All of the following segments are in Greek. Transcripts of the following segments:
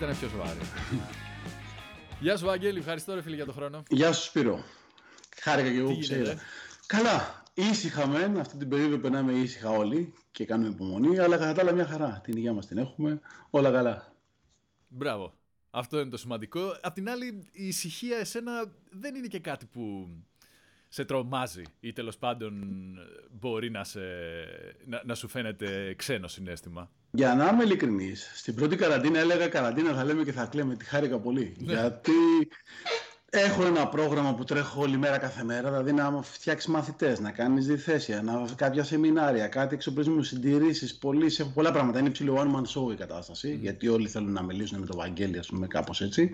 Αυτή ήταν πιο σοβαρή. Γεια σου, Βαγγέλη. Ευχαριστώ, ρε φίλε, για τον χρόνο. Γεια σου, Σπύρο. Χάρηκα και εγώ που ξέρω. Καλά. Ήσυχα μεν, αυτή την περίοδο περνάμε ήσυχα όλοι και κάνουμε υπομονή, αλλά κατά τα άλλα μια χαρά. Την υγεία μας την έχουμε. Όλα καλά. Μπράβο. Αυτό είναι το σημαντικό. Απ' την άλλη, η ησυχία εσένα δεν είναι και κάτι που σε τρομάζει ή τέλος πάντων μπορεί να, σε, να, να, σου φαίνεται ξένο συνέστημα. Για να είμαι ειλικρινής, στην πρώτη καραντίνα έλεγα καραντίνα θα λέμε και θα κλαίμε. Τη χάρηκα πολύ. Ναι. Γιατί έχω ένα πρόγραμμα που τρέχω όλη μέρα κάθε μέρα, δηλαδή να φτιάξεις μαθητές, να κάνεις διθέσια, να κάποια σεμινάρια, κάτι εξοπλισμού, συντηρήσεις, πωλήσεις. Έχω πολλά πράγματα. Είναι ψηλό one man show η κατάσταση, mm. γιατί όλοι θέλουν να μιλήσουν με το Βαγγέλη, ας πούμε, κάπως έτσι.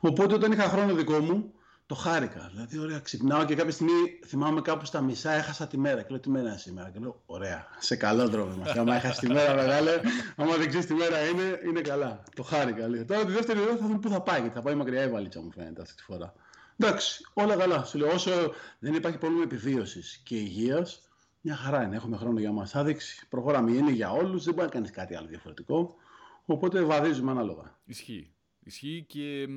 Οπότε όταν είχα χρόνο δικό μου, το χάρηκα. Δηλαδή, ωραία, ξυπνάω και κάποια στιγμή θυμάμαι κάπου στα μισά έχασα τη μέρα. Και λέω, τι μέρα είναι σήμερα; Και λέω, ωραία, σε καλό δρόμο μας. άμα έχασα τη μέρα, μεγάλε, άμα δεν ξέρεις τι μέρα είναι, είναι καλά. Το χάρηκα. Λέει. Τώρα τη δεύτερη ώρα θα δούμε πού θα πάει. Γιατί θα πάει μακριά η βαλίτσα μου, φαίνεται αυτή τη φορά. Εντάξει, όλα καλά. Σου λέω, όσο δεν υπάρχει πρόβλημα επιβίωσης και υγείας, μια χαρά είναι. Έχουμε χρόνο για μας. Άδειξη. Προχωράμε. Είναι για όλους. Δεν μπορεί να κάνεις κάτι άλλο διαφορετικό. Οπότε βαδίζουμε ανάλογα. Ισχύει. Ισχύει και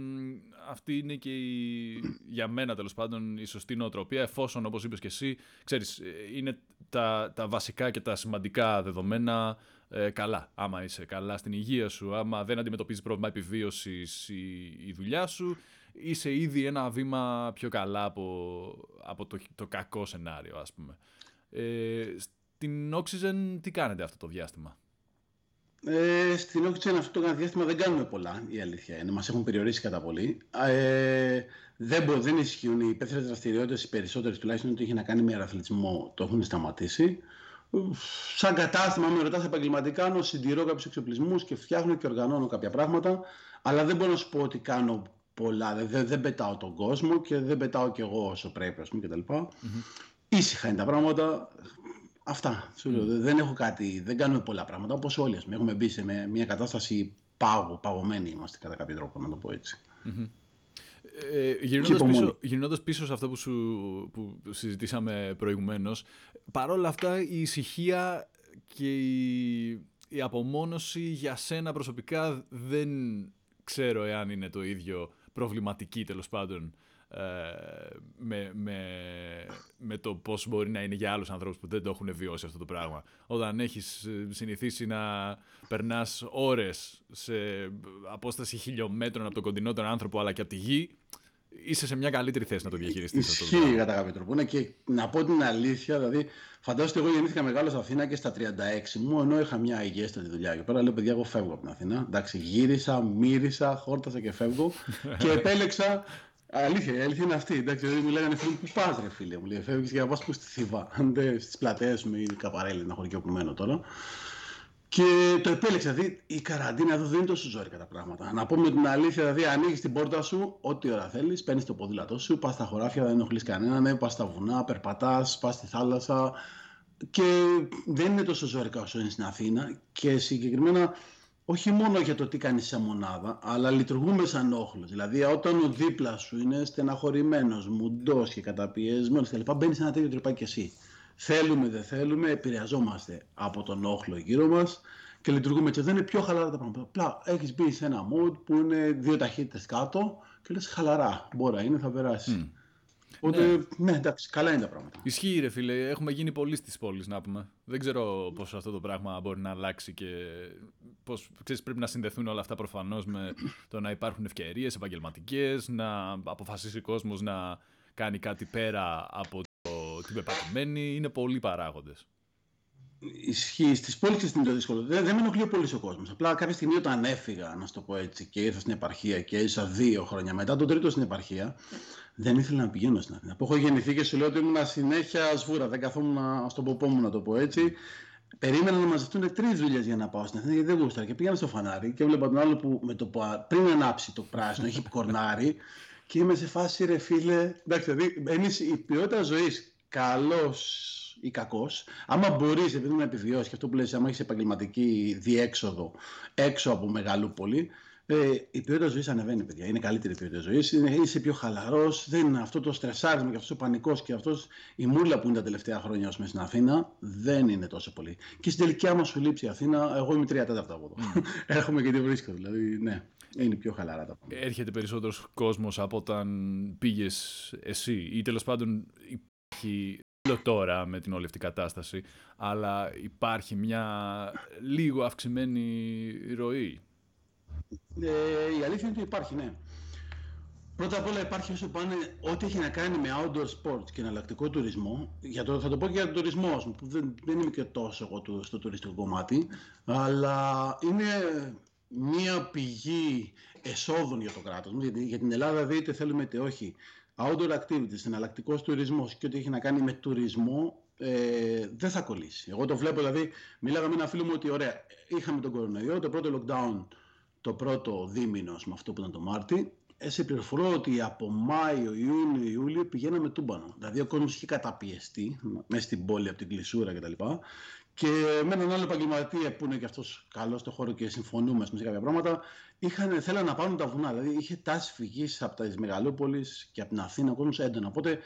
αυτή είναι και η, για μένα τέλος πάντων η σωστή νοοτροπία εφόσον όπως είπες και εσύ ξέρεις, ε, είναι τα, τα βασικά και τα σημαντικά δεδομένα ε, καλά. Άμα είσαι καλά στην υγεία σου, άμα δεν αντιμετωπίζεις πρόβλημα επιβίωσης η, η δουλειά σου, είσαι ήδη ένα βήμα πιο καλά από, από το, το κακό σενάριο ας πούμε. Ε, στην Oxygen τι κάνετε αυτό το διάστημα; Ε, στην Oxygen αυτό το διάστημα δεν κάνουμε πολλά, η αλήθεια είναι. Μας έχουν περιορίσει κατά πολύ. Ε, δεν, μπο, δεν ισχύουν οι υπεύθυνες δραστηριότητες, οι περισσότερες τουλάχιστον, ότι έχει να κάνει με αθλητισμό, το έχουν σταματήσει. Σαν κατάστημα, με ρωτάς επαγγελματικά, κάνω, συντηρώ κάποιους εξοπλισμούς και φτιάχνω και οργανώνω κάποια πράγματα. Αλλά δεν μπορώ να σου πω ότι κάνω πολλά. Δεν, δεν πετάω τον κόσμο και δεν πετάω κι εγώ όσο πρέπει, ας πούμε, κτλ. Mm-hmm. Ήσυχα είναι τα πράγματα. Αυτά. Σου λέω, δεν έχω κάτι, δεν κάνουμε πολλά πράγματα όπως όλοι. Ας, έχουμε μπει σε μια κατάσταση πάγου, παγωμένοι είμαστε κατά κάποιο τρόπο, να το πω έτσι. Mm-hmm. Ε, γυρνώντας, πίσω, γυρνώντας πίσω σε αυτό που, σου, που συζητήσαμε προηγουμένως, παρόλα αυτά η ησυχία και η, η απομόνωση για σένα προσωπικά δεν ξέρω εάν είναι το ίδιο προβληματική τέλος πάντων ε, με, με, με το πώς μπορεί να είναι για άλλους ανθρώπους που δεν το έχουν βιώσει αυτό το πράγμα. Όταν έχεις ε, συνηθίσει να περνάς ώρες σε απόσταση χιλιόμετρων από τον κοντινότερο άνθρωπο αλλά και από τη γη, είσαι σε μια καλύτερη θέση να το διαχειριστείς αυτό. Ισχύει κατά κάποιο τρόπο. Ναι, και να πω την αλήθεια, δηλαδή, φαντάζομαι ότι εγώ γεννήθηκα μεγάλο στην Αθήνα και στα 36 μου, ενώ είχα μια υγιέστατη δουλειά. Και πέρα λέω, παιδιά, εγώ φεύγω από την Αθήνα. Εντάξει, γύρισα, μύρισα, χόρτασα και φεύγω. και επέλεξα Αλήθεια, η αλήθεια είναι αυτή. Εντάξει, δηλαδή μου λέγανε φίλοι που πας, ρε φίλε μου. Λέει, φεύγεις για να πας που στη Θήβα. Αν δεν στις πλατείες μου ή καπαρέλη, ένα χωριό που μένω τώρα. Και το επέλεξα. Δηλαδή η καραντίνα εδώ δεν είναι τόσο ζώρικα τα πράγματα. Να πούμε την αλήθεια, δηλαδή ανοίγεις την πόρτα σου, ό,τι ώρα θέλεις, παίρνεις το ποδήλατό σου, πας στα χωράφια, δεν ενοχλείς κανέναν, ναι, πας στα βουνά, περπατάς, πας στη θάλασσα. Και δεν είναι τόσο ζώρικα όσο είναι στην Αθήνα. Και συγκεκριμένα όχι μόνο για το τι κάνεις σε μονάδα, αλλά λειτουργούμε σαν όχλος. Δηλαδή, όταν ο δίπλας σου είναι στεναχωρημένος, μουντός και καταπιεσμένος κλπ., μπαίνεις σε ένα τέτοιο τρυπάκι και εσύ. Θέλουμε, δεν θέλουμε, επηρεαζόμαστε από τον όχλο γύρω μας και λειτουργούμε έτσι. Δεν είναι πιο χαλαρά τα πράγματα. Απλά έχεις μπει σε ένα mood που είναι δύο ταχύτητες κάτω και λες χαλαρά. Μπορεί είναι, θα περάσεις. Mm. Οπότε, ναι. ναι. εντάξει, καλά είναι τα πράγματα. Ισχύει, ρε φίλε. Έχουμε γίνει πολλοί στις πόλεις, να πούμε. Δεν ξέρω πώ αυτό το πράγμα μπορεί να αλλάξει και πώς πρέπει να συνδεθούν όλα αυτά προφανώς με το να υπάρχουν ευκαιρίες επαγγελματικές, να αποφασίσει ο κόσμος να κάνει κάτι πέρα από το, την πεπατημένη. Είναι πολλοί παράγοντες. Ισχύει στις πόλεις και στην το δύσκολο. Δεν, δεν με ενοχλεί πολύς ο κόσμος. Απλά κάποια στιγμή όταν έφυγα, να σου το πω έτσι, και ήρθα στην επαρχία και ίσα δύο χρόνια μετά, τον τρίτο στην επαρχία, δεν ήθελα να πηγαίνω στην Αθήνα. Που έχω γεννηθεί και σου λέω ότι ήμουν συνέχεια σβούρα. Δεν καθόμουν στον ποπό μου, να το πω έτσι. Περίμενα να μαζευτούν τρεις δουλειές για να πάω στην Αθήνα γιατί δεν γούσταρα. Και πήγαμε στο φανάρι και έβλεπα τον άλλο που με το, πριν ανάψει το πράσινο έχει κορνάρι και είμαι σε φάση ρε φίλε. Εντάξει, δηλαδή η ποιότητα ζωής καλός ή κακός, άμα μπορείς επειδή να επιβιώσεις και αυτό που λες, άμα έχεις επαγγελματική διέξοδο έξω από Μεγαλούπολη, ε, η ποιότητα ζωής ανεβαίνει, παιδιά. Είναι καλύτερη η ποιότητα ζωής. Είσαι πιο χαλαρός. Δεν είναι αυτό το στρεσάρισμα και αυτός ο πανικός και αυτός η μούλα που είναι τα τελευταία χρόνια ως στην Αθήνα. Δεν είναι τόσο πολύ. Και στην τελική, άμα σου λείψει η Αθήνα, εγώ είμαι τρία τέταρτα από εδώ. Mm. Έρχομαι και τη βρίσκω. Δηλαδή, ναι, είναι πιο χαλαρά τα πράγματα. Έρχεται περισσότερος κόσμος από όταν πήγες εσύ, ή τέλος πάντων υπάρχει τώρα με την όλη αυτή κατάσταση, αλλά υπάρχει μια λίγο αυξημένη ροή ε, η αλήθεια είναι ότι υπάρχει, ναι. Πρώτα απ' όλα υπάρχει όσο πάνε ό,τι έχει να κάνει με outdoor sports και εναλλακτικό τουρισμό. Για το, θα το πω και για τον τουρισμό, που δεν, δεν είμαι και τόσο εγώ στο τουριστικό κομμάτι, αλλά είναι μία πηγή εσόδων για το κράτος. Γιατί για την Ελλάδα δείτε θέλουμε είτε όχι. Outdoor activities, εναλλακτικός τουρισμός και ό,τι έχει να κάνει με τουρισμό ε, δεν θα κολλήσει. Εγώ το βλέπω, δηλαδή, μίλαγα με ένα φίλο μου ότι ωραία, είχαμε τον κορονοϊό, το πρώτο lockdown το πρώτο δίμηνος με αυτό που ήταν το Μάρτι, σε πληροφορώ ότι από Μάιο, Ιούνιο, Ιούλιο πηγαίναμε τούμπανο. Δηλαδή ο κόσμος είχε καταπιεστεί μέσα στην πόλη από την κλεισούρα κτλ. Και με έναν άλλο επαγγελματία που είναι και αυτός καλός στο χώρο και συμφωνούμε σε κάποια πράγματα, είχαν, θέλαν να πάρουν τα βουνά. Δηλαδή είχε τάση φυγής από τι μεγαλόπολει και από την Αθήνα ο κόσμος έντονα. Οπότε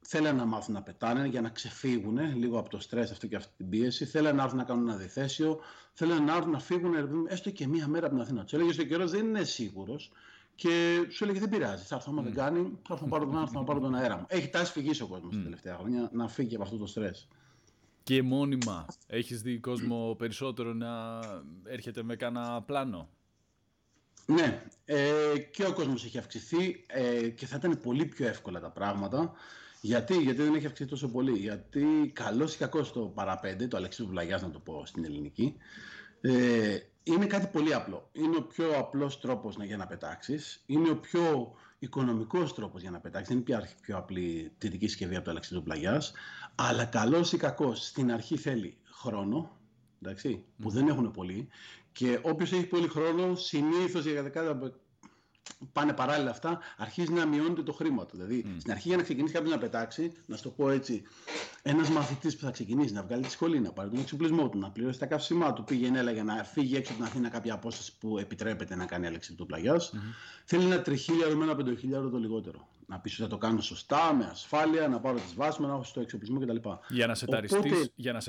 θέλανε να μάθουν να πετάνε για να ξεφύγουν λίγο από το στρες αυτό και αυτή την πίεση. Θέλανε να έρθουν να κάνουν ένα διθέσιο. Θέλανε να έρθουν να φύγουν έστω και μία μέρα από την Αθήνα. Τους έλεγε ο καιρός δεν είναι σίγουρος και σου έλεγε δεν πειράζει. Θα έρθω, άμα mm. δεν κάνει, θα έρθω να πάρω τον άνθρωπο, να πάρω τον αέρα μου. Έχει τάσει φυγής ο κόσμος mm. τα τελευταία χρόνια να φύγει από αυτό το στρες. Και μόνιμα, έχεις δει κόσμο περισσότερο να έρχεται με κάνα πλάνο; Ναι, ε, και ο κόσμος έχει αυξηθεί ε, και θα ήταν πολύ πιο εύκολα τα πράγματα. Γιατί, γιατί δεν έχει αυξηθεί τόσο πολύ. Γιατί καλός ή κακός το παραπέντε, το Αλεξίου Βλαγιάς να το πω στην ελληνική, ε, είναι κάτι πολύ απλό. Είναι ο πιο απλός τρόπος για να πετάξεις. Είναι ο πιο οικονομικός τρόπος για να πετάξει. Δεν υπάρχει πιο απλή θετική συσκευή από το Αλεξίου Πλαγιά. Αλλά καλός ή κακός στην αρχή θέλει χρόνο, εντάξει, που δεν έχουν πολύ. Και όποιος έχει πολύ χρόνο, συνήθως για δεκάδα πάνε παράλληλα αυτά, αρχίζει να μειώνεται το χρήμα του. Δηλαδή, mm. στην αρχή για να ξεκινήσει κάποιος να πετάξει, να σου το πω έτσι, ένας μαθητής που θα ξεκινήσει να βγάλει τη σχολή, να πάρει τον εξοπλισμό του, να πληρώσει τα καύσιμά του, πήγαινε έλα για να φύγει έξω από την Αθήνα κάποια απόσταση που επιτρέπεται να κάνει έλεξη του πλαγιάς, mm-hmm. θέλει ένα τριχίλιαρο με ένα πεντοχίλιαρο το λιγότερο. Να πει ότι θα το κάνω σωστά, με ασφάλεια, να πάρω τις βάσεις, να έχω στο εξοπλισμό κτλ. Για να σε για να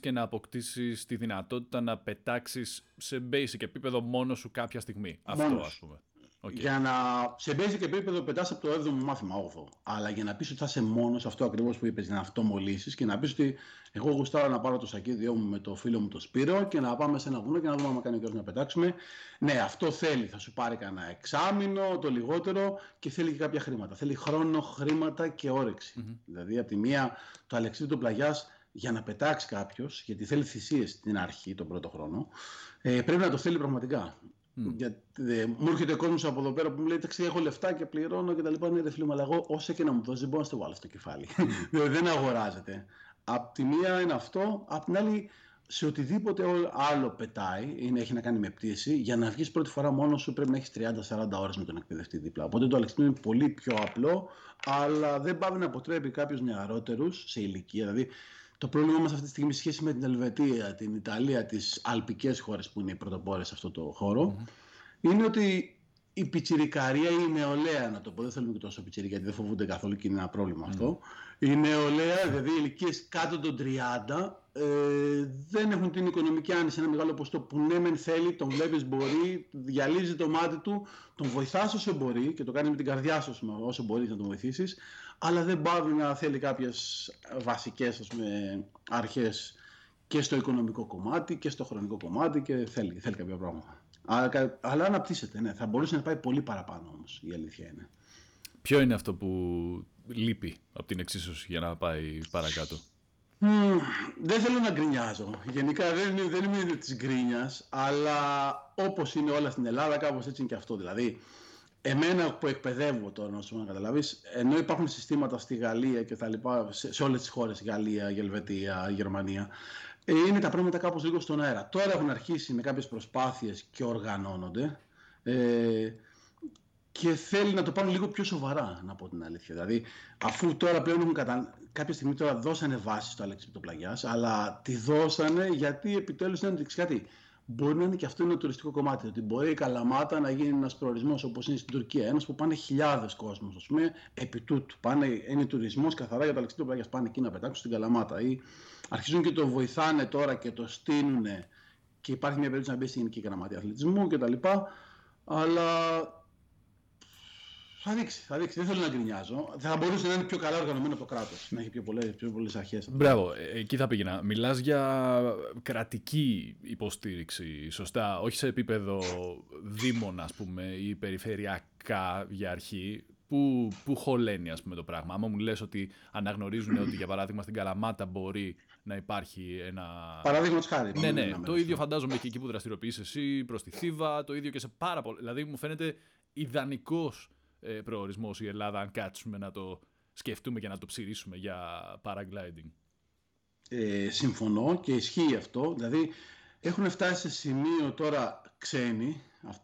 και να αποκτήσεις τη δυνατότητα να πετάξεις σε basic επίπεδο μόνο σου κάποια στιγμή. Αυτό ας πούμε. Okay. Για να σε basic επίπεδο πετάς από το 7ο μάθημα, 8ο. Αλλά για να πεις ότι θα είσαι μόνος, αυτό ακριβώς που είπες, να αυτομολύσεις και να πεις ότι εγώ γουστάρω να πάρω το σακίδιό μου με το φίλο μου το Σπύρο και να πάμε σε ένα βουνό και να δούμε αν κάνει καιρό να πετάξουμε. Ναι, αυτό θέλει. Θα σου πάρει κανένα εξάμεινο, το λιγότερο και θέλει και κάποια χρήματα. Θέλει χρόνο, χρήματα και όρεξη. Mm-hmm. Δηλαδή, από τη μία, το αλεξίδιο του πλαγιάς για να πετάξει κάποιος, γιατί θέλει θυσίες στην αρχή, τον πρώτο χρόνο, ε, πρέπει να το θέλει πραγματικά. Mm. Γιατί, ε, μου έρχεται ο κόσμος από εδώ πέρα που μου λέει: Εντάξει, έχω λεφτά και πληρώνω και τα λοιπά. Ναι, ρε φίλε, αλλά εγώ όσο και να μου δώσεις, δεν μπορώ να στο βάλω στο κεφάλι. Mm. δεν αγοράζεται. Απ' τη μία είναι αυτό, απ' την άλλη σε οτιδήποτε άλλο πετάει ή έχει να κάνει με πτήση, για να βγεις πρώτη φορά μόνος σου πρέπει να έχεις 30-40 ώρες με τον εκπαιδευτή δίπλα. Οπότε το αλεξίπτο είναι πολύ πιο απλό, αλλά δεν πάει να αποτρέπει κάποιους νεαρότερους σε ηλικία. Δηλαδή, το πρόβλημά μας αυτή τη στιγμή σχέση με την Ελβετία, την Ιταλία, τις αλπικές χώρες που είναι οι πρωτοπόρες σε αυτό το χώρο, είναι ότι η πιτσιρικαρία ή η νεολαία, να το πω, δεν θέλουμε και τόσο πιτσιρικά γιατί δεν φοβούνται καθόλου και είναι ένα πρόβλημα αυτό. Η νεολαία, δηλαδή οι ηλικίες κάτω των 30, ε, δεν έχουν την οικονομική άνεση. Ένα μεγάλο ποστό που ναι, μεν θέλει, τον βλέπεις, μπορεί, διαλύζει το μάτι του, τον βοηθάς όσο μπορεί και το κάνεις με την καρδιά σου όσο μπορείς να τον βοηθήσεις, αλλά δεν πάει να θέλει κάποιες βασικές αρχές και στο οικονομικό κομμάτι και στο χρονικό κομμάτι και θέλει, θέλει κάποια πράγματα. Αλλά, αλλά αναπτύσσεται, ναι. Θα μπορούσε να πάει πολύ παραπάνω όμως, η αλήθεια είναι. Ποιο είναι αυτό που λείπει από την εξίσωση για να πάει παρακάτω; δεν θέλω να γκρινιάζω. Γενικά δεν, δεν είμαι της γκρίνιας, αλλά όπως είναι όλα στην Ελλάδα, κάπως έτσι είναι και αυτό. Δηλαδή, εμένα που εκπαιδεύω τώρα, να καταλάβεις, ενώ υπάρχουν συστήματα στη Γαλλία και τα λοιπά, σε, σε όλες τις χώρες, Γαλλία, Γελβετία, Γερμανία, ε, είναι τα πράγματα κάπως λίγο στον αέρα. Τώρα έχουν αρχίσει με κάποιες προσπάθειες και οργανώνονται ε, και θέλει να το πάρουν λίγο πιο σοβαρά, να πω την αλήθεια. Δηλαδή, αφού τώρα πλέον έχουν κατα... κάποια στιγμή τώρα δώσανε βάση στο Αλέξη Πλαγιάς, αλλά τη δώσανε γιατί επιτέλους ήταν κάτι. Μπορεί να είναι και αυτό ένα τουριστικό κομμάτι. Ότι μπορεί η Καλαμάτα να γίνει ένας προορισμός όπως είναι στην Τουρκία. Ένας που πάνε χιλιάδες κόσμος, ας πούμε, επί τούτου. Πάνε, είναι τουρισμός καθαρά για τα λεξιτόπλαγια. Πάνε εκεί να πετάξουν στην Καλαμάτα. Ή αρχίζουν και το βοηθάνε τώρα και το στείλουν και υπάρχει μια περίπτωση να μπει στην Γενική Γραμματεία Αθλητισμού κτλ. Αλλά θα δείξει, θα δείξει. Δεν θέλω να γκρινιάζω. Θα μπορούσε να είναι πιο καλά οργανωμένο από το κράτος, να έχει πιο πολλές πιο πολλές αρχές. Μπράβο, ε, εκεί θα πήγαινα. Μιλάς για κρατική υποστήριξη, σωστά; Όχι σε επίπεδο δήμων, ας πούμε, ή περιφερειακά για αρχή. Πού, πού χωλαίνει ας πούμε, το πράγμα; Άμα μου λες ότι αναγνωρίζουν ότι για παράδειγμα στην Καλαμάτα μπορεί να υπάρχει ένα. Παράδειγμα χάρη. Ναι, ναι. Το ίδιο φαντάζομαι και εκεί που δραστηριοποιείς εσύ προς τη Θήβα, το ίδιο και σε πάρα πολλά. Δηλαδή μου φαίνεται ιδανικός ε, προορισμός η Ελλάδα, αν κάτσουμε να το σκεφτούμε και να το ψηρίσουμε για paragliding. Ε, συμφωνώ και ισχύει αυτό. Δηλαδή έχουν φτάσει σε σημείο τώρα ξένοι,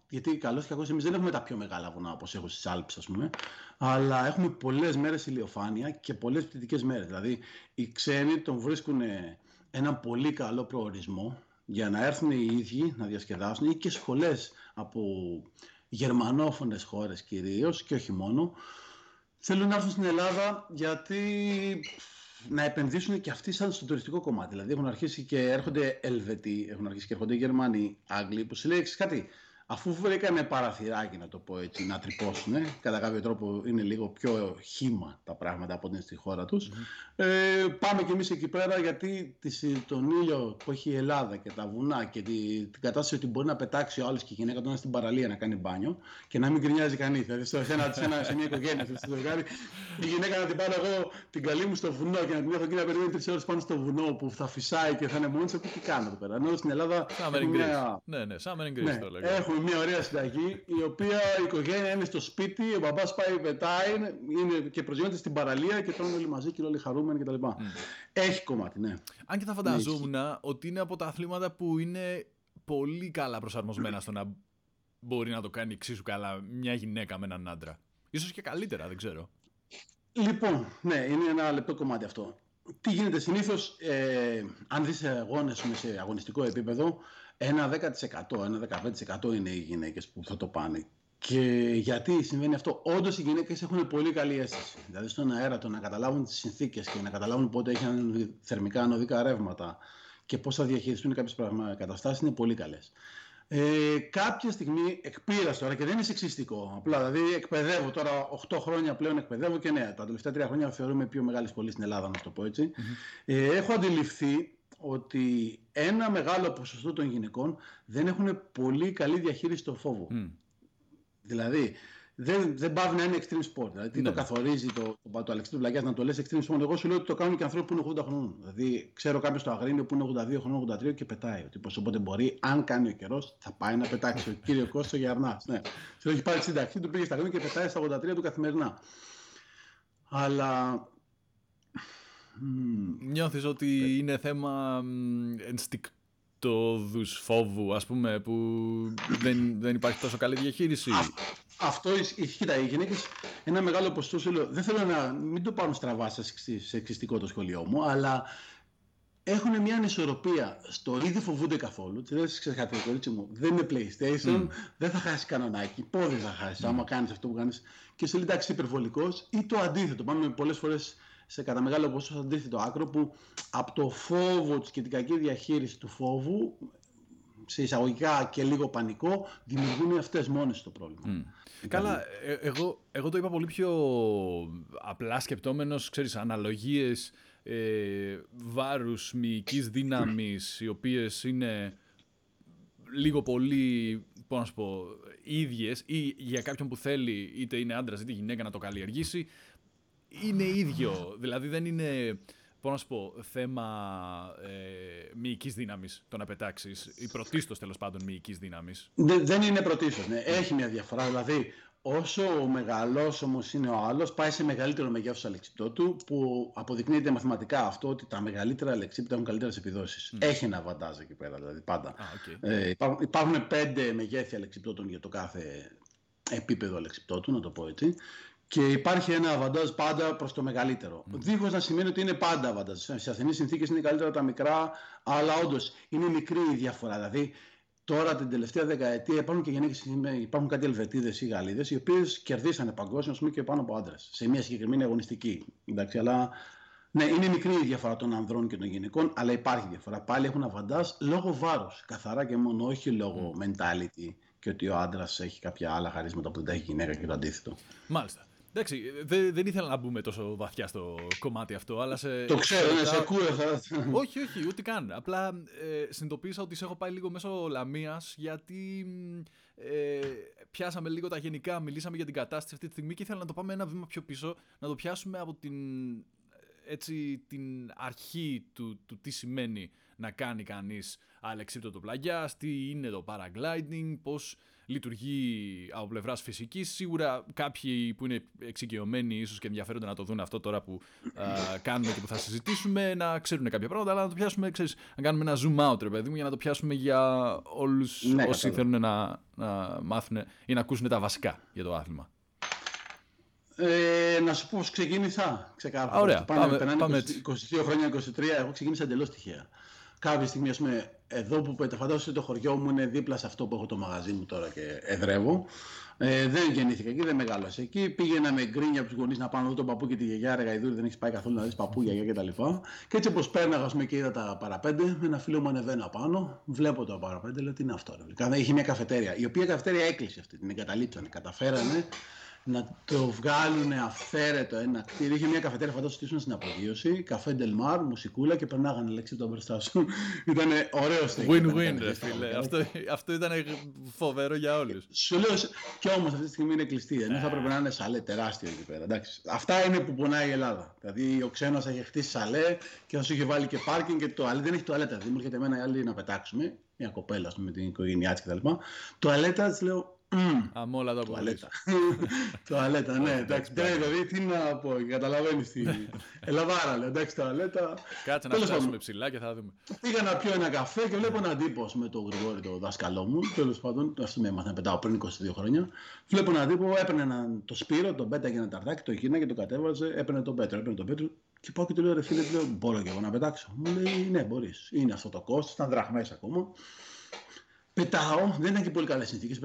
γιατί καλώς και κακό εμείς δεν έχουμε τα πιο μεγάλα βουνά όπως έχω στις Άλπε, ας πούμε, αλλά έχουμε πολλές μέρες ηλιοφάνεια και πολλές πτυτικές μέρες. Δηλαδή οι ξένοι τον βρίσκουν ένα πολύ καλό προορισμό για να έρθουν οι ίδιοι να διασκεδάσουν ή και σχολές από γερμανόφωνες χώρες κυρίως και όχι μόνο, θέλουν να έρθουν στην Ελλάδα γιατί να επενδύσουν και αυτοί σαν στο τουριστικό κομμάτι. Δηλαδή έχουν αρχίσει και έρχονται Ελβετοί, έχουν αρχίσει και έρχονται Γερμανοί, Άγγλοι, που σου λέει κάτι, αφού βρήκανε παραθυράκι να το πω έτσι, να τρυπώσουν, κατά κάποιο τρόπο είναι λίγο πιο χήμα τα πράγματα από ό,τι είναι στη χώρα τους. Ε, πάμε κι εμείς εκεί πέρα γιατί τον ήλιο που έχει η Ελλάδα και τα βουνά και την, την κατάσταση ότι μπορεί να πετάξει ο άλλος και η γυναίκα του να στην παραλία να κάνει μπάνιο και να μην γκρινιάζει κανείς. Δηλαδή σε, ένα, σε, ένα, σε μια οικογένεια, σε ζευγάρι, η γυναίκα να την πάρω εγώ την καλή μου στο βουνό και να την έχω εκεί να περιμένει τρεις ώρες πάνω στο βουνό που θα φυσάει και θα είναι μόνη τι κάνω εδώ πέρα. Ενώ στην Ελλάδα. Summer Μια... Ναι, ναι, Summer ναι, το Έχουμε μια ωραία συνταγή, η οποία η οικογένεια είναι στο σπίτι, ο μπαμπάς πάει πετάει είναι και προσγειώνεται στην παραλία και τρώνε όλοι μαζί και όλοι χαρούμενοι κτλ. Mm. Έχει κομμάτι, ναι. Αν και θα φανταζόμουν ότι είναι από τα αθλήματα που είναι πολύ καλά προσαρμοσμένα στο να μπορεί να το κάνει εξίσου καλά μια γυναίκα με έναν άντρα. Ίσως και καλύτερα, δεν ξέρω. Λοιπόν, ναι, είναι ένα λεπτό κομμάτι αυτό. Τι γίνεται συνήθως, ε, αν δεις αγώνες σε αγωνιστικό επίπεδο, ένα 10%, ένα 15% είναι οι γυναίκες που θα το πάνε. Και γιατί συμβαίνει αυτό, όντως οι γυναίκες έχουν πολύ καλή αίσθηση. Δηλαδή στον αέρα το να καταλάβουν τις συνθήκες και να καταλάβουν πότε έχει θερμικά ανωδικά ρεύματα και πώς θα διαχειριστούν κάποιες καταστάσεις είναι πολύ καλές. Ε, κάποια στιγμή εκπείρασε τώρα και δεν είναι σεξιστικό. Απλά δηλαδή εκπαιδεύω τώρα 8 χρόνια πλέον εκπαιδεύω και ναι, τα τελευταία 3 χρόνια θεωρούμε πιο μεγάλη σχολή στην Ελλάδα, να το πω έτσι. Ε, έχω αντιληφθεί ότι ένα μεγάλο ποσοστό των γυναικών δεν έχουν πολύ καλή διαχείριση του φόβου. Δηλαδή, δεν, δεν πάβει να είναι extreme sport. Δηλαδή, τι ναι. το καθορίζει το, το, το Αλεξίου Βλαγιά να το λες extreme sport. Εγώ σου λέω ότι το κάνουν και άνθρωποι που είναι 80 χρόνων. Δηλαδή, ξέρω κάποιος στο Αγρίνιο που είναι 82 χρόνων, 83 και πετάει. Ότι οπότε μπορεί, αν κάνει ο καιρός, θα πάει να πετάξει. ο κύριος Κώστο Γιαρνά. Ναι. Του έχει πάρει στην ταξί, του πήγε στα Αγρίνια και πετάει στα 83 του καθημερινά. Αλλά Νιώθεις ότι είναι θέμα ενστικτόδους φόβου, ας πούμε, που δεν, δεν υπάρχει τόσο καλή διαχείριση; αυτό ισχύει. Κοίτα, οι γυναίκες ένα μεγάλο ποσοστό. Δεν θέλω να μην το πάρουν στραβά σε εξιστικό το σχολείο μου, αλλά έχουν μια ανισορροπία. Στο ήδη φοβούνται καθόλου. Τι δεν ξεχάτε, κορίτσι μου, δεν είναι PlayStation, δεν θα χάσεις κανονάκι. Πόδι θα χάσεις, mm. άμα κάνεις αυτό που κάνεις. Και σε λέει εντάξει υπερβολικός ή το αντίθετο. Πάμε πολλές φορές σε κατά μεγάλο ποσοστό αντίθετο άκρο που από το φόβο και την κακή διαχείριση του φόβου σε εισαγωγικά και λίγο πανικό δημιουργούν αυτές μόνες το πρόβλημα. Mm. Καλά, ε, εγώ, εγώ το είπα πολύ πιο απλά σκεπτόμενος, ξέρεις, αναλογίες ε, βάρους μυϊκής δύναμης οι οποίες είναι λίγο πολύ, πώς να σου πω, ίδιες ή για κάποιον που θέλει είτε είναι άντρας είτε γυναίκα να το καλλιεργήσει είναι ίδιο. Δηλαδή δεν είναι, πώς να σου πω, θέμα ε, μυϊκής δύναμης το να πετάξεις, ή πρωτίστως τέλος πάντων μυϊκής δύναμης. δεν είναι πρωτίστως. Ναι. Έχει μια διαφορά. Δηλαδή, όσο ο μεγαλός όμως είναι ο άλλος, πάει σε μεγαλύτερο μεγέθος αλεξίπτο του, που αποδεικνύεται μαθηματικά αυτό ότι τα μεγαλύτερα αλεξίπτα έχουν καλύτερες επιδόσεις. Έχει ένα βαντάζ εκεί πέρα, δηλαδή πάντα. okay. ε, υπάρχουν, υπάρχουν πέντε μεγέθη αλεξιπτώτων για το κάθε επίπεδο αλεξιπτώτου, να το πω έτσι. Και υπάρχει ένα αβαντάζ πάντα προς το μεγαλύτερο. Mm. Δίχως να σημαίνει ότι είναι πάντα αβαντάζ. Σε ασθενεί συνθήκες είναι καλύτερα τα μικρά, αλλά όντως είναι μικρή η διαφορά. Δηλαδή, τώρα την τελευταία δεκαετία υπάρχουν και γυναίκε, υπάρχουν κάτι Ελβετίδες ή Γαλλίδες, οι οποίες κερδίσανε παγκόσμιο και πάνω από άντρες σε μια συγκεκριμένη αγωνιστική. Εντάξει, αλλά ναι, είναι μικρή η διαφορά των ανδρών και των γυναικών, αλλά υπάρχει διαφορά. Πάλι έχουν αβαντάζ λόγω βάρους. Καθαρά και μόνο, όχι λόγω mentality και ότι ο άντρας έχει κάποια άλλα χαρίσματα που δεν τα έχει η γυναίκα και το αντίθετο. Μάλιστα. Εντάξει, δεν, δεν ήθελα να μπούμε τόσο βαθιά στο κομμάτι αυτό, αλλά σε... Το ξέρω, ναι, σε κούραθα. όχι, όχι, ούτε καν. Απλά ε, συνειδητοποίησα ότι σε έχω πάει λίγο μέσω λαμίας, γιατί ε, πιάσαμε λίγο τα γενικά, μιλήσαμε για την κατάσταση αυτή τη στιγμή και ήθελα να το πάμε ένα βήμα πιο πίσω, να το πιάσουμε από την, έτσι, την αρχή του, του τι σημαίνει να κάνει κανείς αλεξίπτωτο πλαγιάς, τι είναι το paragliding, πώς λειτουργεί από πλευράς φυσικής. Σίγουρα κάποιοι που είναι εξοικειωμένοι ίσως και ενδιαφέρονται να το δουν αυτό τώρα που α, κάνουμε και που θα συζητήσουμε, να ξέρουν κάποια πράγματα, αλλά να το πιάσουμε, ξέρεις, να κάνουμε ένα zoom out, ρε παιδί μου, για να το πιάσουμε για όλους ναι, όσοι θέλουν να, να μάθουν ή να ακούσουν τα βασικά για το άθλημα. Ε, να σου πω πώς ξεκίνησα. Ξεκάθαρα. Ωραία. Πάμε, πάμε, πάμε 22 χρόνια, 23. Εγώ ξεκίνησα εντελώς τυχαία κάποια στιγμή, ας πούμε, εδώ που φαντάζομαι το χωριό μου είναι δίπλα σε αυτό που έχω το μαγαζί μου τώρα και εδρεύω. Ε, δεν γεννήθηκα εκεί, δεν μεγάλωσα εκεί. Πήγαινα με γκρίνια από τους γονείς να πάω να δω τον παππού και τη γιαγιά. Ρε Γαϊδούρη, δεν έχεις πάει καθόλου να δεις παππού, γιαγιά κτλ. Και, και έτσι όπως πέρναγα πούμε, και είδα τα παραπέντε, με ένα φίλο μου ανεβαίνω απάνω, βλέπω τα παραπέντε, λέω τι είναι αυτό. Ρε. Είχε μια καφετέρια, η οποία καφετέρια έκλεισε αυτή, την εγκαταλείψανε. Καταφέρανε να το βγάλουν αυθαίρετο ένα κτίριο. Είχε μια καφετέρια, φαντάζομαι, στήσουν στην απογείωση. Καφέ Ντελμάρ, μουσικούλα και περνάγανε λέξη το μπροστά σου. ήταν ωραίο Win-win, ρε φίλε. αυτό, αυτό ήταν φοβερό για όλους. Σου λέω, και όμως αυτή τη στιγμή είναι κλειστή. Ενώ θα έπρεπε να είναι σαλέ τεράστιο εκεί πέρα. Εντάξει. Αυτά είναι που πονάει η Ελλάδα. Δηλαδή, ο ξένος θα έχει χτίσει σαλέ και θα σου είχε βάλει και πάρκινγκ και το Δεν έχει τουαλέτα. Δηλαδή, μου έρχεται εμένα η άλλη να πετάξουμε. Μια κοπέλα με την οικογένειά της κτλ. Τουαλέτα, της λέω, Αμόλα το Τουαλέτα. Τουαλέτα, ναι. Εντάξει, δηλαδή τι να πω, καταλαβαίνεις τι. Ελαβάρα, λέει. Εντάξει, τουαλέτα. Κάτσε να φτάσουμε ψηλά και θα δούμε. Πήγα να πιω ένα καφέ και βλέπω έναν τύπο με τον Γρηγόρη, το δάσκαλό μου. Τέλος πάντων, αυτό με έμαθα να πετάω πριν 22 χρόνια. Βλέπω έναν τύπο, έπαιρνε έναν, το σπύρο, τον πέταγε ένα ταρδάκι, το και το κατέβαζε, έπαιρνε τον πέτρο, έπαιρνε τον πέτρο. Και πάω και του λέω, ρε φίλε, λέω, μπορώ και εγώ να πετάξω. Μου λέει, ναι, μπορείς. Είναι αυτό το κόστος, ήταν δραχμές ακόμα. Πετάω, δεν ήταν και πολύ καλές συνθήκες.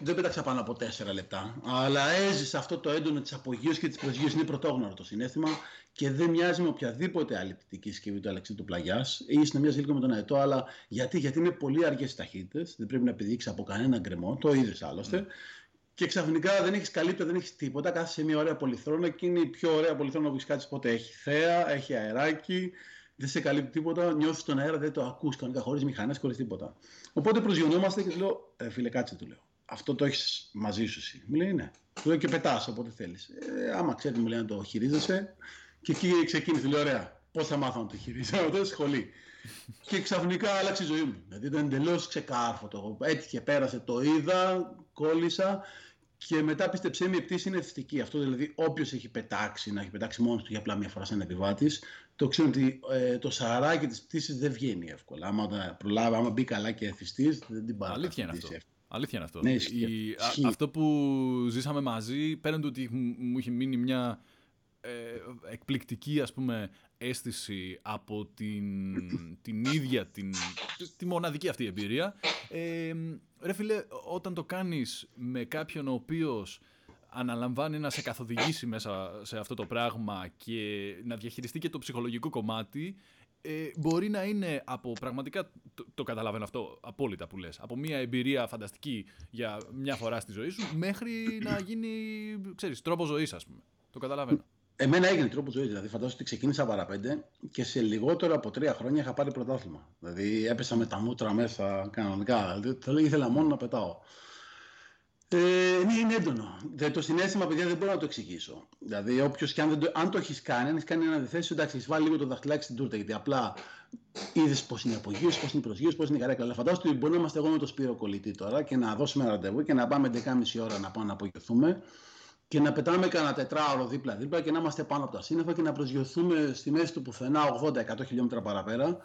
Δεν πέταξα πάνω από 4 λεπτά. Αλλά έζησα αυτό το έντονο της απογείωσης και της προσγείωσης. Είναι πρωτόγνωρο το συνέστημα και δεν μοιάζει με οποιαδήποτε άλλη πτυτική συσκευή του Αλεξίου Πλαγιάς. ή να μοιάζει λίγο με τον αετό, αλλά γιατί, γιατί είναι πολύ αργές οι ταχύτητες. Δεν πρέπει να πηδήξει από κανένα γκρεμό. Το είδες άλλωστε. Mm. Και ξαφνικά δεν έχεις καλύπτω, δεν έχεις τίποτα. Κάθεσαι σε μια ωραία πολυθρόνα και είναι η πιο ωραία πολυθρόνα που έχεις κάτσει ποτέ. Έχει θέα, έχει αεράκι, δεν σε καλύπτει τίποτα, νιώθεις τον αέρα, δεν το ακούς κανονικά, χωρίς μηχανές, χωρίς τίποτα. Οπότε προσγειωνόμαστε και του λέω, ε, φίλε, κάτσε, του λέω. Αυτό το έχεις μαζί σου εσύ. Μου λέει, ναι. Του λέω και πετάς όποτε θέλεις. Ε, άμα ξέρει, μου λέει να το χειρίζεσαι. Και εκεί ξεκίνησε, λέει, ωραία. Πώς θα μάθω να το χειρίζεσαι, αυτό σχολή. και ξαφνικά άλλαξε η ζωή μου. Δηλαδή ήταν εντελώς ξεκάρφωτο. Έτυχε, πέρασε, το είδα, κόλλησα και μετά πίστεψέ με, η πτήση είναι ευθυντική. Αυτό δηλαδή, όποιος έχει πετάξει, να έχει πετάξει μόνος του για απλά μια φορά σαν επιβάτης, το ξέρει ότι ε, το σαράκι της πτήσης δεν βγαίνει εύκολα. Άμα προλάβει, άμα μπει καλά και εθιστή, δεν την πάρεις. Αλήθεια είναι αυτό. Αλήθεια είναι αυτό. Ναι, η, α, αυτό που ζήσαμε μαζί, πέραν του ότι μου έχει μείνει μια ε, εκπληκτική ας πούμε αίσθηση από την, την ίδια την, τη μοναδική αυτή εμπειρία ε, ρε φίλε όταν το κάνεις με κάποιον ο οποίος αναλαμβάνει να σε καθοδηγήσει μέσα σε αυτό το πράγμα και να διαχειριστεί και το ψυχολογικό κομμάτι ε, μπορεί να είναι από πραγματικά, το, το καταλαβαίνω αυτό απόλυτα που λες, από μια εμπειρία φανταστική για μια φορά στη ζωή σου μέχρι να γίνει, ξέρεις, τρόπος ζωής ας πούμε. Το καταλαβαίνω. Εμένα έγινε τρόπος ζωής. Δηλαδή, φαντάζομαι ότι ξεκίνησα παραπέντε και σε λιγότερο από τρία χρόνια είχα πάρει πρωτάθλημα. Δηλαδή, έπεσα με τα μούτρα μέσα κανονικά. Δηλαδή, το λέω, ήθελα μόνο να πετάω. Ε, ναι, είναι έντονο. Δηλαδή, το συνέστημα, παιδιά, δεν μπορώ να το εξηγήσω. Δηλαδή, όποιος και αν, το, αν το έχεις κάνει, αν έχεις κάνει ένα αντιθέσιο, εντάξει, έχεις βάλει λίγο το δαχτυλάκι στην τούρτα. Γιατί απλά είδες πώς είναι η απογείωση, πώς είναι η προσγείωση, πώς είναι η καρέκλα. Αλλά φαντάζομαι ότι μπορεί να είμαστε εγώ με το Σπύρο κολλητή τώρα και να δώσουμε ένα ραντεβού και να πάμε 11.30 ώρα να πάμε να απογειωθούμε και να πετάμε κανένα τετράωρο δίπλα-δίπλα και να είμαστε πάνω από τα σύννεφα και να προσγειωθούμε στη μέση του πουθενά 80-100 χιλιόμετρα παραπέρα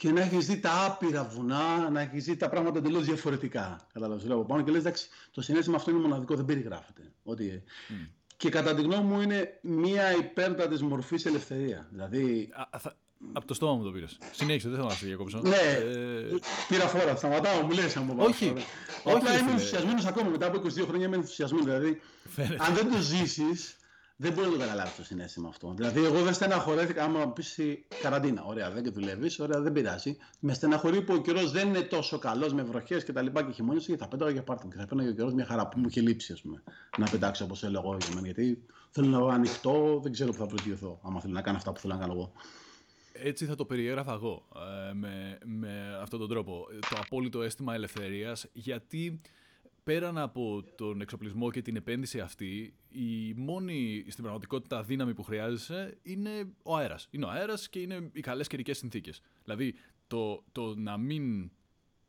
και να έχεις δει τα άπειρα βουνά, να έχεις δει τα πράγματα εντελώς διαφορετικά. Κατάλαβες, λέω από πάνω και λες: Εντάξει, το συνέστημα αυτό είναι μοναδικό, δεν περιγράφεται. Ότι... Mm. Και κατά τη γνώμη μου είναι μία υπέρτατης μορφής ελευθερία. Δηλαδή, Α, θα, Από το στόμα μου το πήρες. Συνέχισε, δεν θέλω να σε διακόψω. Ναι, ε... πήρα φόρα. Σταματάω, μου λες αν Όχι. όχι Απλά είμαι ενθουσιασμένος ακόμα μετά από 22 χρόνια. Είμαι ενθουσιασμένος. Δηλαδή, αν δεν το ζήσεις, δεν μπορεί να το καταλάβεις το συνέστημα αυτό. Δηλαδή, εγώ δεν στεναχωρέθηκα. Άμα πεις καραντίνα, ωραία, δεν και δουλεύεις, ωραία, δεν πειράζει. Με στεναχωρεί που ο καιρός δεν είναι τόσο καλός με βροχές και τα λοιπά και χειμώνες, γιατί θα πέταγα για πάρτι. Και θα πέταγα ο καιρός μια χαρά που μου είχε λείψει, ας πούμε, να πετάξω όπως έλεγα εγώ για μένα. Γιατί θέλω να ανοιχτώ, δεν ξέρω που θα προσγειωθώ, άμα θέλω να κάνω αυτά που θέλω να κάνω εγώ. Έτσι θα το περιέγραφα εγώ ε, με, με αυτόν τον τρόπο. Το απόλυτο αίσθημα ελευθερίας, γιατί πέραν από τον εξοπλισμό και την επένδυση αυτή, η μόνη στην πραγματικότητα δύναμη που χρειάζεσαι είναι ο αέρας. Είναι ο αέρας και είναι οι καλές καιρικές συνθήκες. Δηλαδή, το, το να μην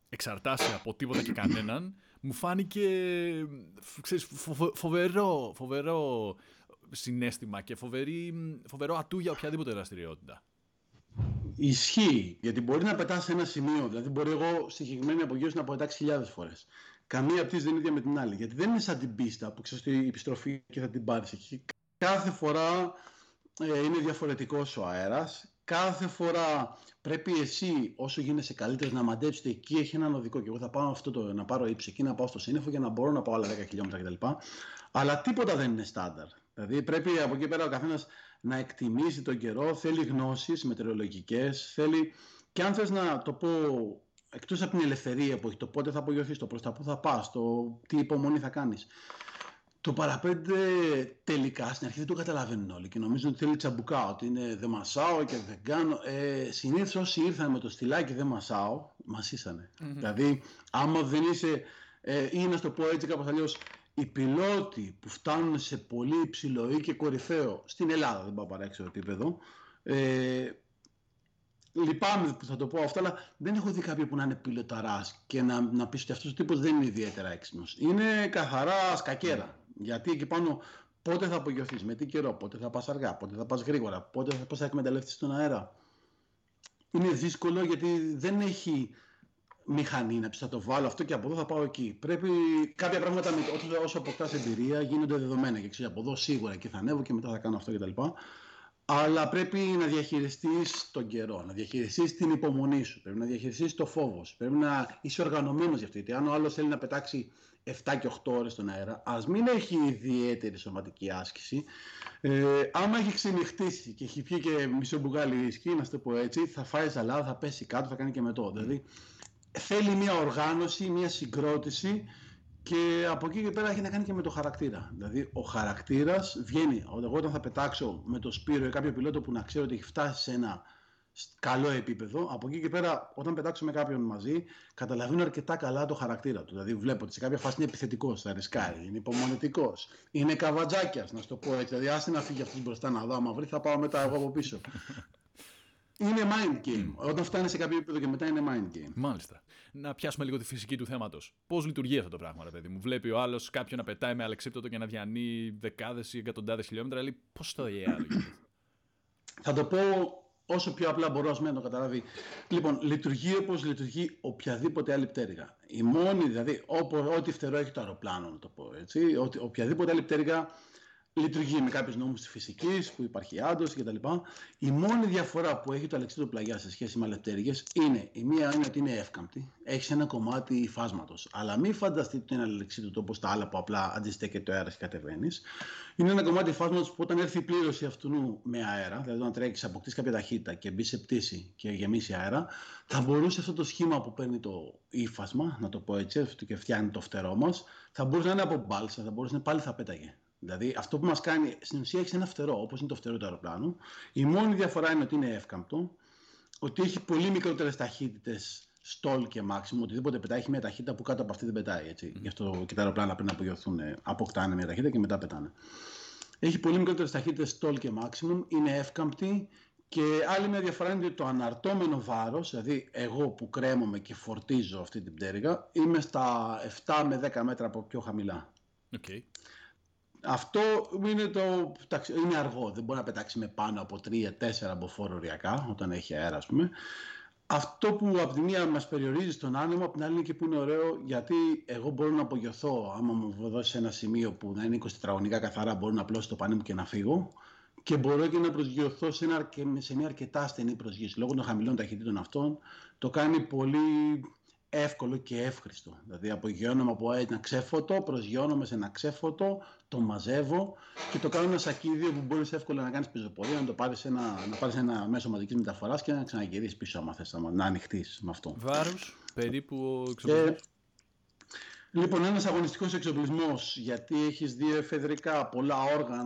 εξαρτάσει από τίποτα και κανέναν, μου φάνηκε ξέρεις, φοβερό, φοβερό συνέστημα και φοβερή, φοβερό ατού για οποιαδήποτε δραστηριότητα. Ισχύει, γιατί μπορεί να πετάς σε ένα σημείο. Δηλαδή, μπορεί εγώ στη συγκεκριμένη απογείωση να πετάξει χιλιάδες φορές. Καμία από τις δεν είναι ίδια με την άλλη. Γιατί δεν είναι σαν την πίστα που ξέρεις η επιστροφή και θα την πάρεις εκεί. Κάθε φορά ε, είναι διαφορετικό ο αέρας. Κάθε φορά πρέπει εσύ, όσο γίνεσαι καλύτερος, να μαντέψετε εκεί έχει έναν οδικό. Και εγώ θα πάω αυτό το, να πάρω ύψη εκεί, να πάω στο σύννεφο για να μπορώ να πάω άλλα 10 χιλιόμετρα κτλ. Αλλά τίποτα δεν είναι στάνταρ. Δηλαδή πρέπει από εκεί πέρα ο καθένας να εκτιμήσει τον καιρό, θέλει γνώσεις μετεωρολογικές, θέλει και αν θες να το πω εκτός από την ελευθερία που έχει, το πότε θα απογειωθείς, το προς τα που θα πας, το τι υπομονή θα κάνεις. Το παραπέντε τελικά στην αρχή δεν το καταλαβαίνουν όλοι και νομίζω ότι θέλει τσαμπουκά, ότι είναι δεν μασάω και δεν κάνω. Ε, Συνήθως όσοι ήρθαν με το στυλάκι δεν μασάω, μασίσανε. Mm-hmm. Δηλαδή, άμα δεν είσαι, ε, ή να το πω έτσι κάπως αλλιώς, οι πιλότοι που φτάνουν σε πολύ υψηλό ή και κορυφαίο στην Ελλάδα, δεν πάω παράξενο επίπεδο, ε, λυπάμαι που θα το πω αυτό, αλλά δεν έχω δει κάποιον που να είναι πιλωταράς και να, να πεις ότι αυτός ο τύπος δεν είναι ιδιαίτερα έξυπνος. Είναι καθαρά σκακέρα. Γιατί εκεί πάνω πότε θα απογειωθείς, με τι καιρό, πότε θα πας αργά, πότε θα πας γρήγορα, πότε θα, πώς θα εκμεταλλευτείς τον αέρα. Είναι δύσκολο γιατί δεν έχει μηχανή να θα το βάλω αυτό και από εδώ θα πάω εκεί. Πρέπει κάποια πράγματα όσο αποκτάς εμπειρία γίνονται δεδομένα και ξέρεις από εδώ σίγουρα και θα ανέβω και μετά θα κάνω αυτό κτλ. Αλλά πρέπει να διαχειριστείς τον καιρό, να διαχειριστείς την υπομονή σου, πρέπει να διαχειριστείς το φόβο σου, πρέπει να είσαι οργανωμένος γι' αυτό. Γιατί αν ο άλλος θέλει να πετάξει 7 και 8 ώρες στον αέρα, ας μην έχει ιδιαίτερη σωματική άσκηση. Ε, άμα έχει ξενυχτήσει και έχει πιει και μισό μπουκάλι ρισκή, να το πω έτσι, θα φάει ζαλάδα, θα πέσει κάτω, θα κάνει και μετό. Δηλαδή θέλει μια οργάνωση, μια συγκρότηση και από εκεί και πέρα έχει να κάνει και με το χαρακτήρα. Δηλαδή, ο χαρακτήρας βγαίνει. Εγώ όταν θα πετάξω με το Σπύρο ή κάποιο πιλότο που να ξέρω ότι έχει φτάσει σε ένα καλό επίπεδο, από εκεί και πέρα, όταν πετάξω με κάποιον μαζί, καταλαβαίνω αρκετά καλά το χαρακτήρα του. Δηλαδή, βλέπω ότι σε κάποια φάση είναι επιθετικός, θα ρισκάρει, είναι υπομονετικός, είναι καβατζάκιας, να σου το πω έτσι. Δηλαδή, άσε να φύγει αυτός μπροστά να δω, άμα βρει, θα πάω μετά εγώ από πίσω. Είναι mind game. Όταν φτάνει σε κάποιο επίπεδο και μετά είναι mind game. Μάλιστα. Να πιάσουμε λίγο τη φυσική του θέματος. Πώς λειτουργεί αυτό το πράγμα, ρε παιδί μου; Βλέπει ο άλλος κάποιον να πετάει με αλεξίπτωτο και να διανύει δεκάδες ή εκατοντάδες χιλιόμετρα. Λέει πώς το άλλο. Θα το πω όσο πιο απλά μπορώ να το καταλάβει. Λοιπόν, λειτουργεί όπως λειτουργεί οποιαδήποτε άλλη πτέρυγα. Η μόνη, δηλαδή, ό,τι φτερό έχει το αεροπλάνο, να το πω έτσι, ότι οποιαδήποτε άλλη πτέρυγα λειτουργεί με κάποιους νόμους της φυσικής που υπάρχει άντωση κτλ. Η μόνη διαφορά που έχει το αλεξίδωτο πλαγιά σε σχέση με άλλε πτέρυγε είναι η μία είναι ότι είναι εύκαμπτη, έχει ένα κομμάτι φάσματο. Αλλά μην φανταστείτε ότι είναι αλεξίδωτο όπω τα άλλα που απλά αντιστέκεται το αέρας και κατεβαίνεις. Είναι ένα κομμάτι φάσματο που όταν έρθει η πλήρωση αυτού με αέρα, δηλαδή όταν τρέχει, αποκτήσει κάποια ταχύτητα και μπει σε πτήση και γεμίσει αέρα, θα μπορούσε αυτό το σχήμα που παίρνει το ύφασμα, να το πω έτσι, και φτιάχνει το φτερό μας, θα μπορούσε να είναι από μπάλσα, θα μπορούσε να πάλι θα πέταγε. Δηλαδή αυτό που μας κάνει, στην ουσία έχει ένα φτερό, όπως είναι το φτερό του αεροπλάνου. Η μόνη διαφορά είναι ότι είναι εύκαμπτο, ότι έχει πολύ μικρότερες ταχύτητες στόλ και μάξιμο. Οτιδήποτε πετάει έχει μια ταχύτητα που κάτω από αυτή δεν πετάει. Έτσι. Mm. Γι' αυτό και τα αεροπλάνα πριν απογειωθούν, αποκτάνε μια ταχύτητα και μετά πετάνε. Έχει πολύ μικρότερες ταχύτητες στόλ και maximum, είναι εύκαμπτη και άλλη μια διαφορά είναι ότι το αναρτώμενο βάρος, δηλαδή εγώ που κρέμομαι και φορτίζω αυτή την πτέρυγα, είμαι στα 7 με 10 μέτρα από πιο χαμηλά. Okay. Αυτό είναι, το, είναι αργό. Δεν μπορεί να πετάξει με πάνω από 3-4 μποφόρ οριακά όταν έχει αέρα, ας πούμε. Αυτό που από τη μία μας περιορίζει στον άνεμο, από την άλλη είναι και που είναι ωραίο, γιατί εγώ μπορώ να απογειωθώ. Άμα μου δώσει ένα σημείο που να είναι 20 τετραγωνικά καθαρά, μπορώ να απλώσω το πανί μου και να φύγω. και μπορώ και να προσγειωθώ σε, ένα, σε μια αρκετά στενή προσγείωση. Λόγω των χαμηλών ταχυτήτων αυτών το κάνει πολύ εύκολο και εύχριστο. Δηλαδή απογειώνομαι από ένα ξέφωτο, προσγειώνομαι σε ένα ξέφωτο, το μαζεύω και το κάνω ένα σακίδιο που μπορείς εύκολα να κάνεις πεζοπορία, να το πάρεις ένα, να πάρεις ένα μέσο μαζικής μεταφοράς και να ξαναγυρίσεις πίσω, άμα θες να ανοιχτείς με αυτό. Βάρους, περίπου εξοπλισμός. Λοιπόν, ένας αγωνιστικός εξοπλισμός, γιατί έχεις δύο εφεδρικά, πολλά όργανα.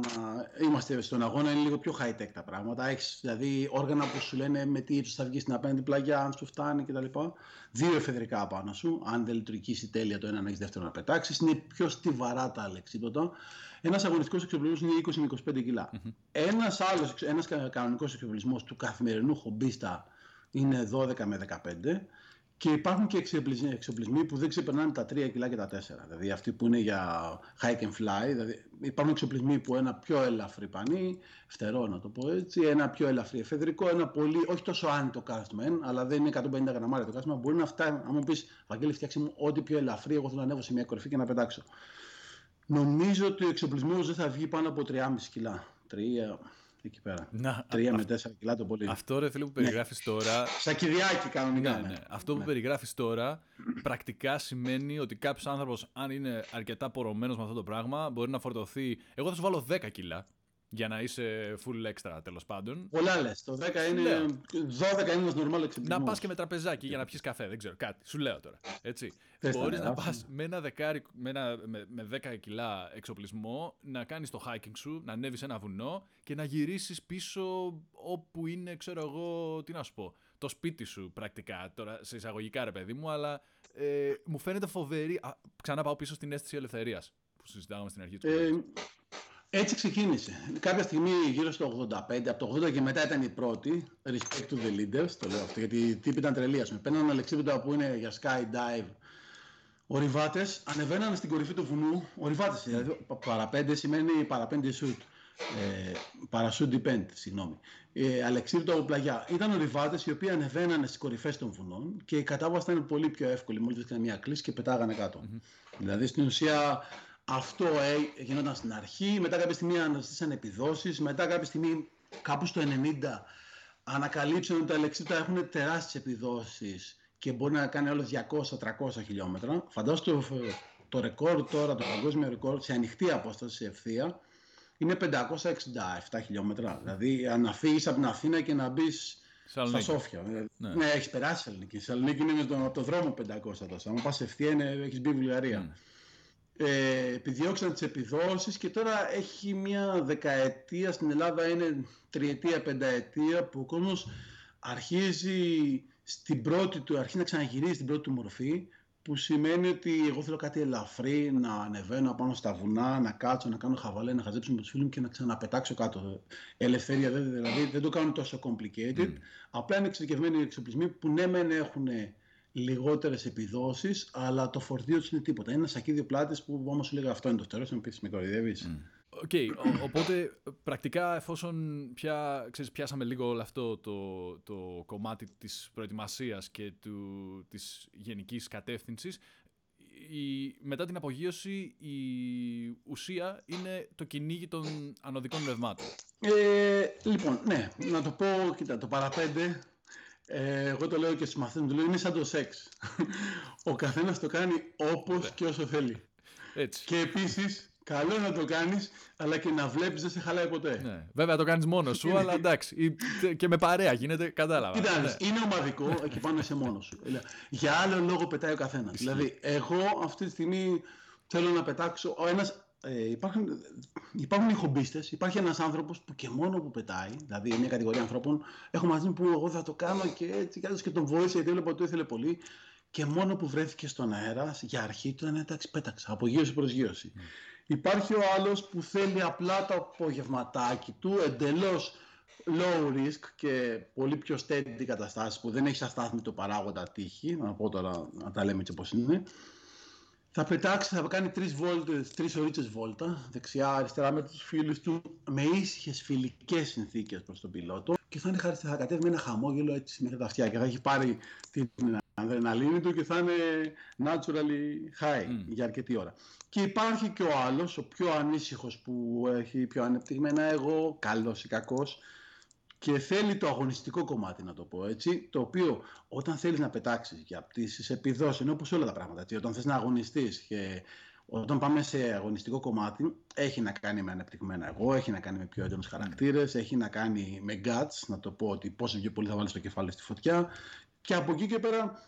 Είμαστε στον αγώνα, είναι λίγο πιο high tech τα πράγματα. Έχεις δηλαδή όργανα που σου λένε με τι θα βγεις στην απέναντι πλαγιά, αν σου φτάνει κτλ. Δύο εφεδρικά πάνω σου. Αν δεν λειτουργήσει τέλεια το ένα, να έχεις δεύτερο να πετάξεις. Είναι πιο στιβαρά τα αλεξίπτωτα. Ένας αγωνιστικός εξοπλισμός είναι 20 με 25 κιλά. Mm-hmm. Ένας άλλος, ένας κανονικός εξοπλισμός του καθημερινού χομπίστα είναι 12 με 15. Και υπάρχουν και εξοπλισμοί που δεν ξεπερνάνε τα 3 κιλά και τα 4. Δηλαδή αυτοί που είναι για hike and fly. Δηλαδή υπάρχουν εξοπλισμοί που ένα πιο ελαφρύ πανί, φτερό να το πω έτσι, ένα πιο ελαφρύ εφεδρικό, ένα πολύ, όχι τόσο άνετο κάστημα, αλλά δεν είναι 150 γραμμάρια το κάστημα. Μπορεί να φτάνει, αν μου πεις, Βαγγέλη, φτιάξει μου ό,τι πιο ελαφρύ, εγώ θέλω να ανέβω σε μια κορυφή και να πετάξω. Νομίζω ότι ο εξοπλισμός δεν θα βγει πάνω από 3,5 κιλά. 3, εκεί πέρα. Να, 3 με 4 κιλά το πολύ. Αυτό ρε φίλε που περιγράφεις ναι. τώρα. Σακυριάκι κανονικά. Ναι, ναι. Αυτό που ναι. περιγράφεις τώρα πρακτικά σημαίνει ότι κάποιος άνθρωπος, αν είναι αρκετά πορωμένος με αυτό το πράγμα, μπορεί να φορτωθεί. Εγώ θα σου βάλω 10 κιλά για να είσαι full extra τέλος πάντων. Πολλά λες. Το 10 είναι. 12 είναι ένα normal εξυπηρετισμό. Να πας και με τραπεζάκι για να πιεις καφέ, δεν ξέρω κάτι. Σου λέω τώρα. Έτσι. Μπορείς να πας με, ένα δεκάρι, με, ένα, με, με 10 κιλά εξοπλισμό να κάνεις το hiking σου, να ανέβεις ένα βουνό και να γυρίσεις πίσω όπου είναι, ξέρω εγώ, τι να σου πω. Το σπίτι σου πρακτικά τώρα σε εισαγωγικά ρε παιδί μου, αλλά ε, μου φαίνεται φοβερή. Α, ξανά πάω πίσω στην αίσθηση ελευθερίας που συζητάγαμε στην αρχή του. Ε, έτσι ξεκίνησε. Κάποια στιγμή γύρω στο 85, από το 80 και μετά ήταν η πρώτη, respect to the leaders, το λέω αυτό, γιατί οι τύποι ήταν τρελοί, ας πούμε. Παίρναν αλεξίπεδα που είναι για skydive, ορειβάτες, ανεβαίναν στην κορυφή του βουνού, ορειβάτες, δηλαδή παραπέντες σημαίνει παραπέντε shoot. Ε, παρασούν depend, συγγνώμη. Ε, από πλαγιά. Ήταν ορειβάτες οι οποίοι ανεβαίνανε στις κορυφές των βουνών και η κατάβαση ήταν πολύ πιο εύκολη. Μόλις έκανε μια κλίση και πετάγανε κάτω. Mm-hmm. Δηλαδή στην ουσία αυτό ε, γινόταν στην αρχή, μετά κάποια στιγμή αναζητήσαν επιδόσεις, μετά κάποια στιγμή κάπου στο 90 ανακαλύψαν ότι τα αλεξίπτα έχουν τεράστιες επιδόσεις και μπορεί να κάνει όλες 200-300 χιλιόμετρα. Φαντάζομαι το, το ρεκόρ τώρα, το παγκόσμιο ρεκόρ σε ανοιχτή απόσταση σε ευθεία είναι 567 χιλιόμετρα. Δηλαδή αν φύγει από την Αθήνα και να μπεις στα Σόφια. Ναι, ναι έχει περάσει Σαλονίκη. Η Σαλονίκη είναι με το, το δρόμο 500 τόσο. Αν πας ευθεία έχεις μπει Βουλγαρία. Mm ε, επιδιώξαν τις επιδόσεις και τώρα έχει μια δεκαετία στην Ελλάδα είναι τριετία, πενταετία που ο κόσμος αρχίζει στην πρώτη του, αρχίζει να ξαναγυρίζει στην πρώτη του μορφή που σημαίνει ότι εγώ θέλω κάτι ελαφρύ, να ανεβαίνω πάνω στα βουνά, να κάτσω, να κάνω χαβαλέ, να χαζέψω με τους φίλους μου και να ξαναπετάξω κάτω. Ελευθερία δηλαδή δεν το κάνουν τόσο complicated. Μμ. Απλά είναι εξειδικευμένοι εξοπλισμοί που ναι μεν έχουν λιγότερες επιδόσεις, αλλά το φορτίο τους είναι τίποτα. Είναι ένα σακίδιο πλάτης που όμως σου λέγα αυτό είναι το φτερό, να πεις με κοροϊδεύεις. Οκ, οπότε πρακτικά εφόσον πια, ξέρεις, πιάσαμε λίγο όλο αυτό το, το κομμάτι της προετοιμασίας και του, της γενικής κατεύθυνσης, η, μετά την απογείωση η ουσία είναι το κυνήγι των ανωδικών ρευμάτων. Ε, λοιπόν, ναι, να το πω, κοίτα, το παραπέντε ε, εγώ το λέω και στους μαθαίνουν, το λέω είναι σαν το σεξ. Ο καθένας το κάνει όπως ναι. και όσο θέλει. Έτσι. Και επίσης, καλό να το κάνεις, αλλά και να βλέπεις δεν σε χαλάει ποτέ. Ναι. Βέβαια το κάνεις μόνος σου, αλλά εντάξει. Και με παρέα γίνεται, κατάλαβα. Κοιτάξτε, ναι. είναι ομαδικό, εκεί πάνω είσαι μόνος σου. Για άλλο λόγο πετάει ο καθένας. Δηλαδή, εγώ αυτή τη στιγμή θέλω να πετάξω, ο ένας ε, υπάρχουν, υπάρχουν οι χομπίστες, υπάρχει ένας άνθρωπος που και μόνο που πετάει, δηλαδή μια κατηγορία ανθρώπων, έχω μαζί μου που εγώ θα το κάνω και έτσι και, και τον βοήθησε γιατί έβλεπα ότι το ήθελε πολύ. Και μόνο που βρέθηκε στον αέρα, για αρχή του ήταν εντάξει πέταξα, απογείωση προσγείωση. Mm. Υπάρχει ο άλλος που θέλει απλά το απογευματάκι του, εντελώς low risk και πολύ πιο steady καταστάσεις που δεν έχει αστάθμιτο παράγοντα τύχη, να πω τώρα να τα λέμε έτσι όπως είναι, θα πετάξει, θα κάνει τρεις βόλτες, τρεις ωρίτσες βόλτα, δεξιά, αριστερά με τους φίλους του, με ήσυχες φιλικές συνθήκες προς τον πιλότο και θα είναι θα κατέβει με ένα χαμόγελο έτσι μέχρι τα αυτιά και θα έχει πάρει την αδρεναλίνη του και θα είναι naturally high για αρκετή ώρα. Και υπάρχει και ο άλλος, ο πιο ανήσυχος που έχει πιο ανεπτυγμένα εγώ, καλός ή κακός, και θέλει το αγωνιστικό κομμάτι, να το πω έτσι, το οποίο όταν θέλεις να πετάξεις για πτήσεις, επιδόσεις, ενώ όπως όλα τα πράγματα, έτσι, όταν θες να αγωνιστείς και όταν πάμε σε αγωνιστικό κομμάτι, έχει να κάνει με ανεπτυγμένα εγώ, έχει να κάνει με πιο έντονους χαρακτήρες, έχει να κάνει με guts, να το πω ότι πόσο πιο πολύ θα βάλεις το κεφάλι στη φωτιά. Και από εκεί και πέρα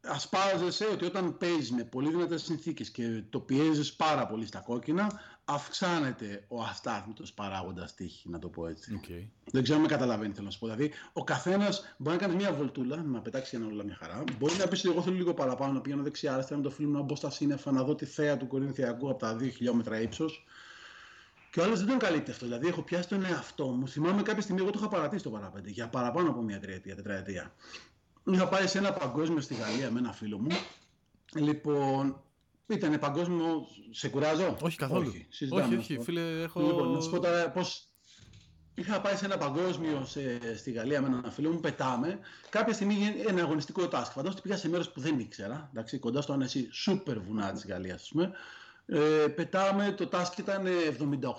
ασπάζεσαι ότι όταν παίζεις με πολύ δυνατές συνθήκες και το πιέζεις πάρα πολύ στα κόκκινα, αυξάνεται ο αστάθμητος παράγοντας τύχη, να το πω έτσι. Okay. Δεν ξέρω αν με καταλαβαίνει, θέλω να σου πω. Δηλαδή, ο καθένας μπορεί να κάνει μια βολτούλα, να πετάξει ένα όλα μια χαρά. Μπορεί να πει ότι εγώ θέλω λίγο παραπάνω, να πηγαίνω δεξιά-αριστερά, να το φίλο να μπω στα σύννεφα, να δω τη θέα του Κορινθιακού από τα 2 χιλιόμετρα ύψος. Και ο άλλος δεν τον καλύπτει αυτό. Δηλαδή, έχω πιάσει τον εαυτό μου. Θυμάμαι κάποια στιγμή, εγώ το είχα παρατήσει το παραπέντε για παραπάνω από μια τριετία, τετραετία. Είχα πάει σε ένα παγκόσμιο στη Γαλλία με ένα φίλο μου. Λοιπόν, ήταν παγκόσμιο. Σε κουράζω; Όχι καθόλου. Όχι, όχι, όχι φίλε, έχω. Λοιπόν, να σου πω τώρα πώς. Είχα πάει σε ένα παγκόσμιο σε, στη Γαλλία με έναν φίλο μου, πετάμε. Κάποια στιγμή ένα αγωνιστικό task. Φαντάζομαι ότι πήγα σε μέρος που δεν ήξερα. Εντάξει, κοντά στο ανέσι σούπερ βουνά της Γαλλίας, ας πούμε. Ε, πετάμε, το task ήταν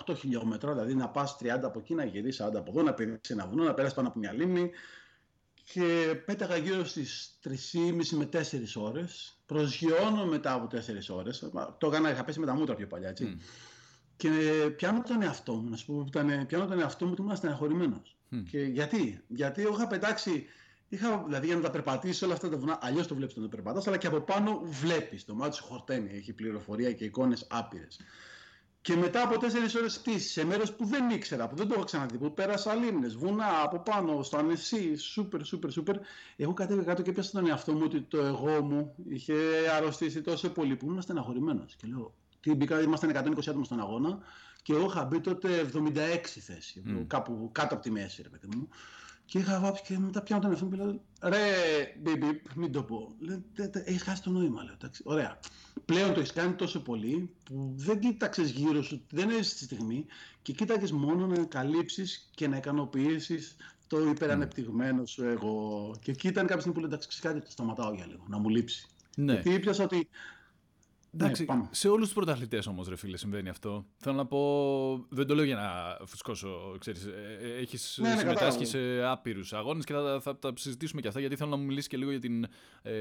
78 χιλιόμετρα, δηλαδή να πας 30 από εκεί, να γυρίσεις 40 από εδώ, να πηδήξει ένα βουνό, να περάσει πάνω από μια λίμνη, και πέταγα γύρω στις 3,5 με 4 ώρες. Προσγειώνω μετά από 4 ώρες. Το έκανα, είχα πέσει με τα μούτρα πιο παλιά, έτσι. Mm. Και πιάνω τον εαυτό μου, να σου πω, ήταν, πιάνω τον εαυτό μου ότι ήμουν στεναχωρημένος. Mm. Και γιατί, γιατί εγώ είχα πετάξει, είχα, δηλαδή για να τα περπατήσεις όλα αυτά τα βουνά, αλλιώς το βλέπεις όταν το περπατάς, αλλά και από πάνω βλέπεις, το μάτι σου χορταίνει, έχει πληροφορία και εικόνες άπειρες. Και μετά από τέσσερις ώρες πτήσης σε μέρος που δεν ήξερα, που δεν το έχω ξαναδεί, που πέρασα λίμνες, βουνά από πάνω, στο νησί, σούπερ, σούπερ, σούπερ. Εγώ κατέβηκα κάτω και πιάσα τον εαυτό μου ότι το εγώ μου είχε αρρωστήσει τόσο πολύ που ήμουν στεναχωρημένος. Και λέω, τι μπήκα, ήμασταν 120 άτομα στον αγώνα και εγώ είχα μπει τότε 76 θέση, mm. κάπου κάτω από τη μέση, ρε παιδί μου. Και είχα βάψει και μετά πιάνω τον εαυτό μου και λέω, ρε, μπιμπι, μην το πω. Έχει χάσει το νόημα, λέω. Ωραία πλέον το έχεις κάνει τόσο πολύ που δεν κοίταξες γύρω σου, δεν έζησε τη στιγμή και κοίταγε μόνο να καλύψεις και να ικανοποιήσεις το υπερανεπτυγμένο σου εγώ. Και εκεί ήταν κάποια στιγμή που λέει εντάξει, κάτι το σταματάω για λίγο, να μου λείψει. Ναι. Γιατί ήπιασα ότι Εντάξει, ναι, σε όλους τους πρωταθλητές όμως, ρε φίλε, συμβαίνει αυτό. Θέλω να πω. Δεν το λέω για να φουσκώσω. Ξέρεις, ε, ε, έχεις ναι, ναι, συμμετάσχει σε άπειρους αγώνες και θα, θα, θα, συζητήσουμε και αυτά γιατί θέλω να μου μιλήσεις και λίγο για την ε,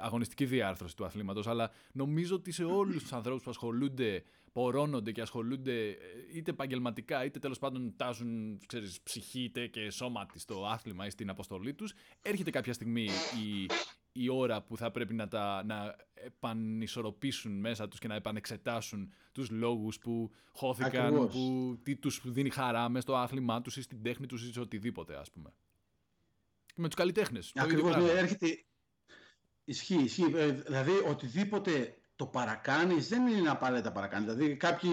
αγωνιστική διάρθρωση του αθλήματος. Αλλά νομίζω ότι σε όλους τους ανθρώπους που ασχολούνται, πορώνονται και ασχολούνται ε, είτε επαγγελματικά είτε τέλος πάντων τάζουν ξέρεις, ψυχή είτε και σώματι στο άθλημα ή στην αποστολή τους, έρχεται κάποια στιγμή η, η ώρα που θα πρέπει να, τα, να επανισορροπήσουν μέσα τους και να επανεξετάσουν τους λόγους που χώθηκαν, που, τι τους δίνει χαρά μες στο άθλημά τους ή στην τέχνη τους ή σε οτιδήποτε ας πούμε. με τους καλλιτέχνες. Ακριβώς, ναι, έρχεται... Ισχύει, ισχύει. Ε, δηλαδή οτιδήποτε το παρακάνεις δεν είναι απαραίτητα παρακάνεις. Δηλαδή κάποιοι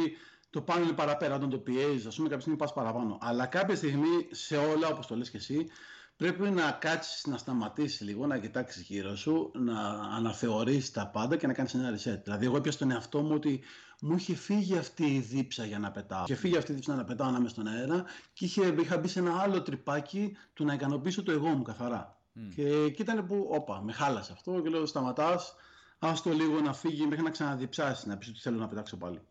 το πάνε παραπέρα όταν το πιέζεις, ας πούμε, κάποια στιγμή πας παραπάνω. Αλλά κάποια στιγμή σε όλα, όπως το λες και εσύ, πρέπει να κάτσεις, να σταματήσεις λίγο, να κοιτάξεις γύρω σου, να αναθεωρήσεις τα πάντα και να κάνεις ένα reset. Δηλαδή εγώ έπιασα τον εαυτό μου ότι μου είχε φύγει αυτή η δίψα για να πετάω. Είχε φύγει αυτή η δίψα να πετάω ανάμεσα στον αέρα και είχε, είχα μπει σε ένα άλλο τρυπάκι του να ικανοποιήσω το εγώ μου καθαρά. Mm. Και εκεί ήταν που, όπα, με χάλασε αυτό και λέω σταματάς, άστο λίγο να φύγει μέχρι να ξαναδιψάσει, να πεις ότι θέλω να πετάξω πάλι.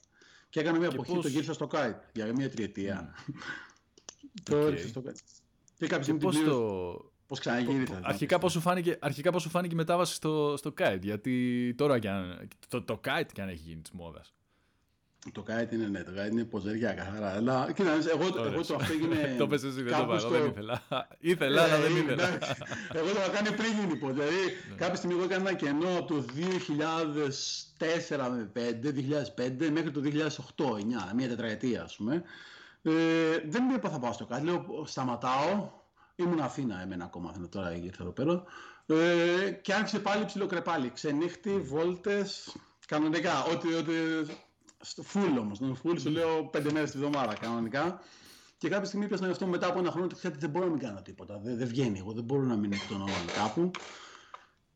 Και έκανα μια εποχή, πώς... το γύρισα στο κάιτ για μια τριετία. Mm. το έριξα στο κάιτ. Και κάποια πώς το... Πώς ξαναγύρισε. Αρχικά πώς σου φάνηκε, αρχικά πώς σου φάνηκε η μετάβαση στο, στο kite, γιατί τώρα κι αν, το, το kite κι αν έχει γίνει της μόδας. Το kite είναι, ναι, το kite είναι ποζεριά καθαρά. Αλλά κοίτα, εγώ, εγώ το αυτό έγινε. το πες εσύ, δεν το πάω, δεν ήθελα. ήθελα, αλλά δεν ήθελα. εγώ το είχα κάνει πριν γίνει πω. Δηλαδή, ναι. κάποια στιγμή εγώ έκανα ένα κενό το 2004 με 5, 2005 μέχρι το 2008-2009, μια τετραετία, ας πούμε. Ε, δεν μου είπα θα πάω στο κάτι. Λέω σταματάω. Ήμουν Αθήνα εμένα ακόμα, Αθήνα, τώρα ήρθα εδώ πέρα. Ε, και άρχισε πάλι ψιλοκρεπάλι. Ξενύχτη, βόλτες, κανονικά. Ό,τι, ό,τι, στο φουλ όμως. Στον φουλ σου λέω πέντε μέρες τη βδομάδα κανονικά. Και κάποια στιγμή πιάσα αυτό μετά από ένα χρόνο ότι δεν μπορώ να μην κάνω τίποτα. Δεν, δεν βγαίνει. Εγώ δεν μπορώ να μην εκ των κάπου.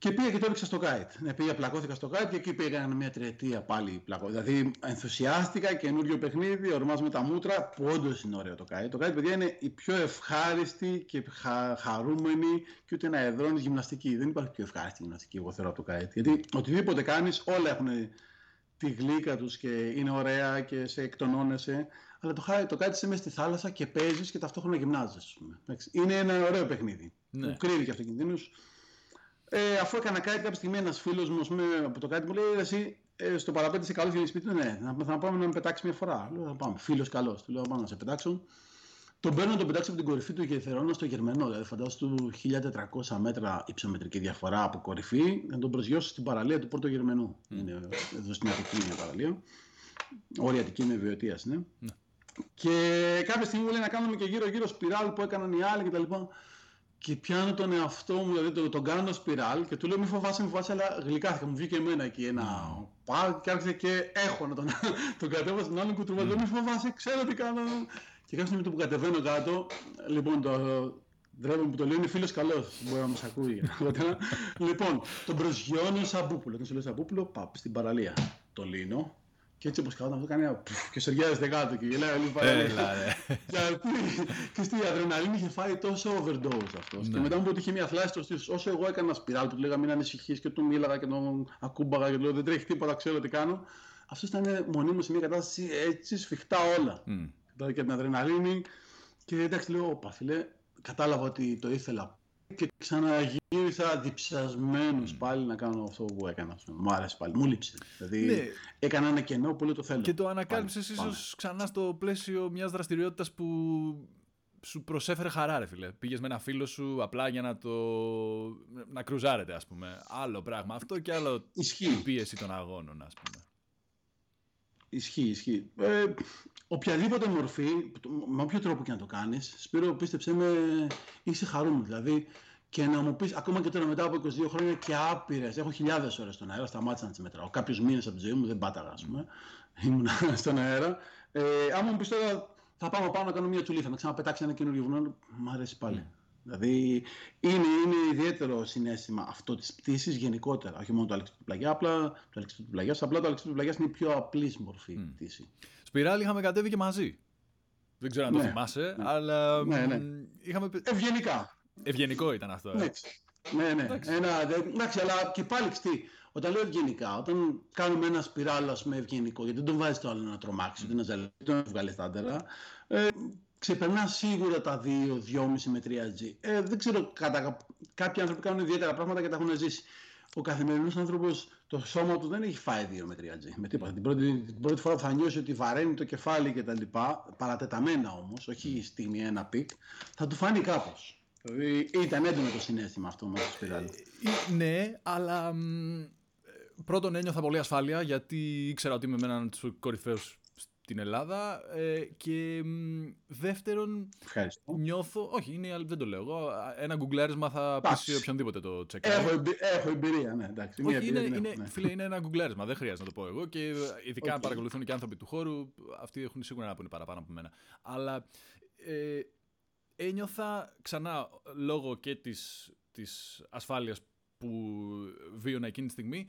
Και πήγα και το έριξα στο kite. Ναι, πήγα, πλακώθηκα στο kite και εκεί πήγα μια τριετία πάλι πλακώ. Δηλαδή ενθουσιάστηκα, καινούριο παιχνίδι, ορμάζουμε τα μούτρα, που όντως είναι ωραίο το kite. Το kite, παιδιά, είναι η πιο ευχάριστη και χα, χαρούμενη και ούτε ένα εδρώνει γυμναστική. Δεν υπάρχει πιο ευχάριστη γυμναστική, εγώ θεωρώ από το kite. Γιατί οτιδήποτε κάνεις, όλα έχουν τη γλύκα τους και είναι ωραία και σε εκτονώνεσαι. Αλλά το, το kite είσαι μέσα στη θάλασσα και παίζεις και ταυτόχρονα γυμνάζει. Είναι ένα ωραίο παιχνίδι. Ναι. Που κρύβει και αυτοκινδύνου. Ε, αφού έκανα κάτι κάποια στιγμή, ένας φίλος μου από το κάτι μου λέει: Εσύ ε, στο παραπέντε είσαι καλός για σπίτι του; Ναι, θα, θα πάμε να με πετάξει μια φορά. Λέω: Θα πάμε. Φίλος καλός. Του λέω: Πάμε να σε πετάξω. Τον παίρνω να τον πετάξω από την κορυφή του Γεθερώνα στο Γερμανό. Δηλαδή, φαντάζομαι του 1400 μέτρα υψομετρική διαφορά από κορυφή να τον προσγειώσω στην παραλία του Πόρτο Γερμανού. Mm. Είναι εδώ στην Αττική μια παραλία. Όρια Αττική είναι βιωτεία, ναι. Mm. Και κάποια στιγμή μου λέει να κάνουμε και γύρω-γύρω σπιράλ που έκαναν οι άλλοι κτλ και πιάνω τον εαυτό μου, δηλαδή τον, τον κάνω σπιράλ και του λέω μη φοβάσαι, μη φοβάσαι, αλλά γλυκάθηκα. Μου βγήκε εμένα εκεί ένα mm. και άρχισε και έχω να τον, τον κατέβασα στον άλλον κουτρούβα. Mm. Λέω μη φοβάσαι, ξέρω τι κάνω. Και κάποια στιγμή που κατεβαίνω κάτω, λοιπόν, το δρόμο που το λέω είναι φίλος καλός. Μπορεί να μας ακούει. λοιπόν, τον προσγειώνω σαν πούπουλο. Τον σου λέω σαν πούπουλο, παπ στην παραλία. Το λύνω, και έτσι όπως κάνω αυτό κάνει ένα και σοριάζεται κάτω και γελάει λίγο παραλία. Γιατί και στη αδρεναλίνη είχε φάει τόσο overdose αυτό. Και ναι. μετά μου είπε ότι είχε μια θλάση στο στήθος. Όσο εγώ έκανα σπιράλ που του λέγα μην ανησυχείς και του μίλαγα και τον ακούμπαγα και του λέω δεν τρέχει τίποτα, ξέρω τι κάνω. Αυτό ήταν μονίμως σε μια κατάσταση έτσι σφιχτά όλα. Mm. Και την αδρεναλίνη και εντάξει λέω, όπα φίλε, κατάλαβα ότι το ήθελα και ξαναγύρισα διψασμένος mm. πάλι να κάνω αυτό που έκανα. Μου άρεσε πάλι. Μου λείψε. Δηλαδή ναι. έκανα ένα κενό που το θέλω. Και το ανακάλυψες ίσως ξανά στο πλαίσιο μιας δραστηριότητας που σου προσέφερε χαρά, ρε φίλε. Πήγες με ένα φίλο σου απλά για να το. να κρουζάρετε, ας πούμε. Άλλο πράγμα. Αυτό και άλλο Ισχύει. η πίεση των αγώνων, ας πούμε. Ισχύει, ισχύει. Ε, οποιαδήποτε μορφή, με όποιο τρόπο και να το κάνεις, Σπύρο, πίστεψέ με, είσαι χαρούμενος. Δηλαδή, και να μου πεις, ακόμα και τώρα μετά από 22 χρόνια και άπειρες, έχω χιλιάδες ώρες στον αέρα, σταμάτησα να τις μετράω. Κάποιους μήνες από τη ζωή μου δεν πάταγα, ας πούμε. Ήμουν στον αέρα. Ε, άμα μου πεις τώρα, θα πάω πάνω να κάνω μια τσουλή, θα με ξαναπετάξει ένα καινούριο βουνό, μου αρέσει πάλι. Δηλαδή είναι, είναι ιδιαίτερο συνέστημα αυτό της πτήσης γενικότερα. Όχι μόνο το αλεξίπτου του πλαγιά, απλά το αλεξίπτου του πλαγιά. Απλά το αλεξίπτου του πλαγιά είναι η πιο απλής μορφή mm. πτήση. Σπιράλ είχαμε κατέβει και μαζί. Δεν ξέρω αν το ναι, θυμάσαι, ναι. αλλά. Ναι, ναι. Είχαμε... Ευγενικά. Ευγενικό ήταν αυτό. Ε. Ναι, ναι. Εντάξει. Ένα, εντάξει, αλλά και πάλι ξτή. Όταν λέω ευγενικά, όταν κάνουμε ένα σπιράλ με ευγενικό, γιατί δεν τον βάζεις το άλλο να τρομάξεις, mm. να ζαλίσει, δεν τον βγάλεις στάντερα. Ε, ξεπερνά σίγουρα τα 2, 2,5 με 3G. Ε, δεν ξέρω, κατά, κάποιοι άνθρωποι κάνουν ιδιαίτερα πράγματα και τα έχουν ζήσει. Ο καθημερινός άνθρωπος, το σώμα του δεν έχει φάει 2 με 3G. Με τίποτα. Την πρώτη, την πρώτη φορά που θα νιώσει ότι βαραίνει το κεφάλι κτλ. Παρατεταμένα όμως, όχι στιγμή ένα peak, θα του φάνει κάπως. Δηλαδή ήταν έντονο το συναίσθημα αυτό με το σπιράλι. Ε, ναι, αλλά πρώτον ένιωθα πολύ ασφάλεια γιατί ήξερα ότι είμαι με έναν τους κορυφαίους την Ελλάδα ε, και δεύτερον Ευχαριστώ. νιώθω, όχι είναι, δεν το λέω εγώ, ένα γκουγκλέρισμα θα πείσει οποιονδήποτε το τσεκάρει. Έχω, έχω εμπειρία, ναι, εντάξει. Όχι, είναι, είναι, ναι. φίλε, είναι ένα γκουγκλέρισμα, δεν χρειάζεται να το πω εγώ και ειδικά okay. αν παρακολουθούν και άνθρωποι του χώρου, αυτοί έχουν σίγουρα να πούνε παραπάνω από μένα. Αλλά ε, ένιωθα ξανά λόγω και της, της ασφάλειας που βίωνα εκείνη τη στιγμή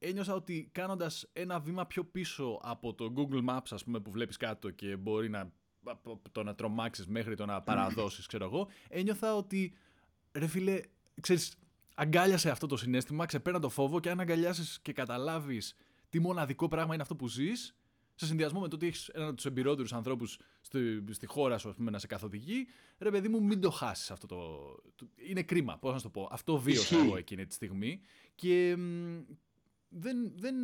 ένιωσα ότι κάνοντας ένα βήμα πιο πίσω από το Google Maps ας πούμε που βλέπεις κάτω και μπορεί να το να τρομάξεις μέχρι το να παραδώσεις ξέρω εγώ ένιωθα ότι ρε φίλε ξέρεις αγκάλιασε αυτό το συνέστημα ξεπέρνα το φόβο και αν αγκαλιάσεις και καταλάβεις τι μοναδικό πράγμα είναι αυτό που ζεις σε συνδυασμό με το ότι έχεις έναν από τους εμπειρότερους ανθρώπους στη, στη, χώρα σου, ας πούμε, να σε καθοδηγεί, ρε παιδί μου, μην το χάσεις αυτό το. Είναι κρίμα, πώς να σου το πω. Αυτό βίωσα εγώ εκείνη τη στιγμή. Και, δεν, δεν,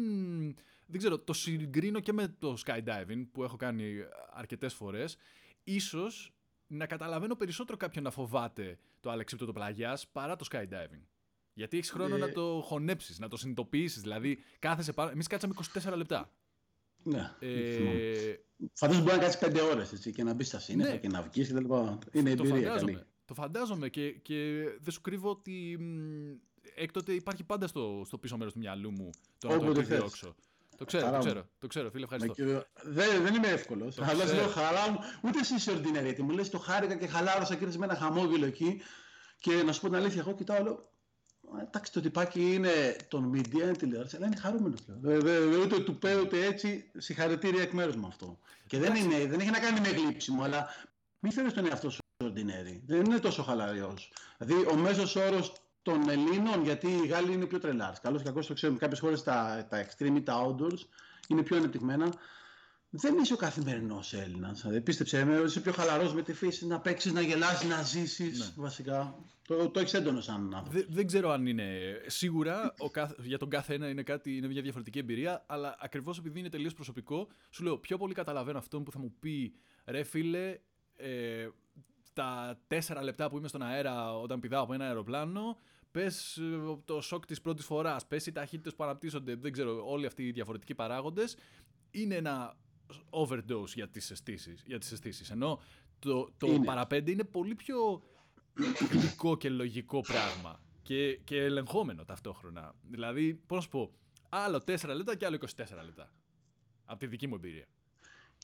δεν ξέρω, το συγκρίνω και με το skydiving που έχω κάνει αρκετές φορές. Ίσως να καταλαβαίνω περισσότερο κάποιον να φοβάται το αλεξίπτωτο πλαγιάς παρά το skydiving. Γιατί έχεις χρόνο να ε, το χωνέψεις, να το συνειδητοποιήσεις. Δηλαδή, κάθεσαι πάνω. Εμείς κάτσαμε 24 λεπτά. Ναι. Ε... Φαντάζομαι μπορεί να κάτσεις 5 ώρες και να μπεις στα σύννεφα ναι. και να βγεις κτλ. Είναι το εμπειρία φαντάζομαι. καλή. Το φαντάζομαι και, και δεν σου κρύβω ότι έκτοτε υπάρχει πάντα στο, στο πίσω μέρος του μυαλού μου το να το επιδιώξω. Το ξέρω, το ξέρω, το ξέρω, φίλε, ευχαριστώ. Δεν, δεν είμαι εύκολος. Αλλά λέω χαρά μου, ούτε εσύ είσαι ordinary. Μου λες το χάρηκα και χαλάρωσα και με ένα χαμόγελο εκεί. Και να σου πω την αλήθεια, εγώ κοιτάω, λέω, Εντάξει, το τυπάκι είναι τον media, είναι τηλεόραση, αλλά είναι χαρούμενος. Δεν ούτε του πέ, ούτε έτσι. Συγχαρητήρια εκ μέρους μου αυτό. Και δεν, είναι, δεν έχει να κάνει με γλύψιμο, αλλά μην θέλει τον εαυτό σου ordinary. Δεν είναι τόσο χαλαρός. Δηλαδή, ο μέσος όρος των Ελλήνων, γιατί οι Γάλλοι είναι πιο τρελάρ. Καλώς και κακό το ξέρουμε. Κάποιες χώρες τα, τα extreme ή τα outdoors είναι πιο ανεπτυγμένα δεν είσαι ο καθημερινός Έλληνας. Δηλαδή, πίστεψε με, είσαι πιο χαλαρός με τη φύση, να παίξεις, να γελάσει, να ζήσεις. Ναι. Βασικά. Το, το έχεις έντονος σαν άνθρωπο. Δεν, ξέρω αν είναι. Σίγουρα ο για τον κάθε ένα είναι, κάτι, είναι μια διαφορετική εμπειρία, αλλά ακριβώς επειδή είναι τελείως προσωπικό, σου λέω πιο πολύ καταλαβαίνω αυτόν που θα μου πει ρε φίλε, ε, τα τέσσερα λεπτά που είμαι στον αέρα όταν πηδάω από ένα αεροπλάνο, πες ε, το σοκ της πρώτης φοράς, πες οι ταχύτητες που αναπτύσσονται, δεν ξέρω, όλοι αυτοί οι διαφορετικοί παράγοντες. Είναι ένα overdose για τις αισθήσεις, για τις αισθήσεις. Ενώ το, το παραπέντε είναι πολύ πιο γλυκό και λογικό πράγμα και, και ελεγχόμενο ταυτόχρονα. Δηλαδή, πώς να σου πω, άλλο 4 λεπτά και άλλο 24 λεπτά. Από τη δική μου εμπειρία.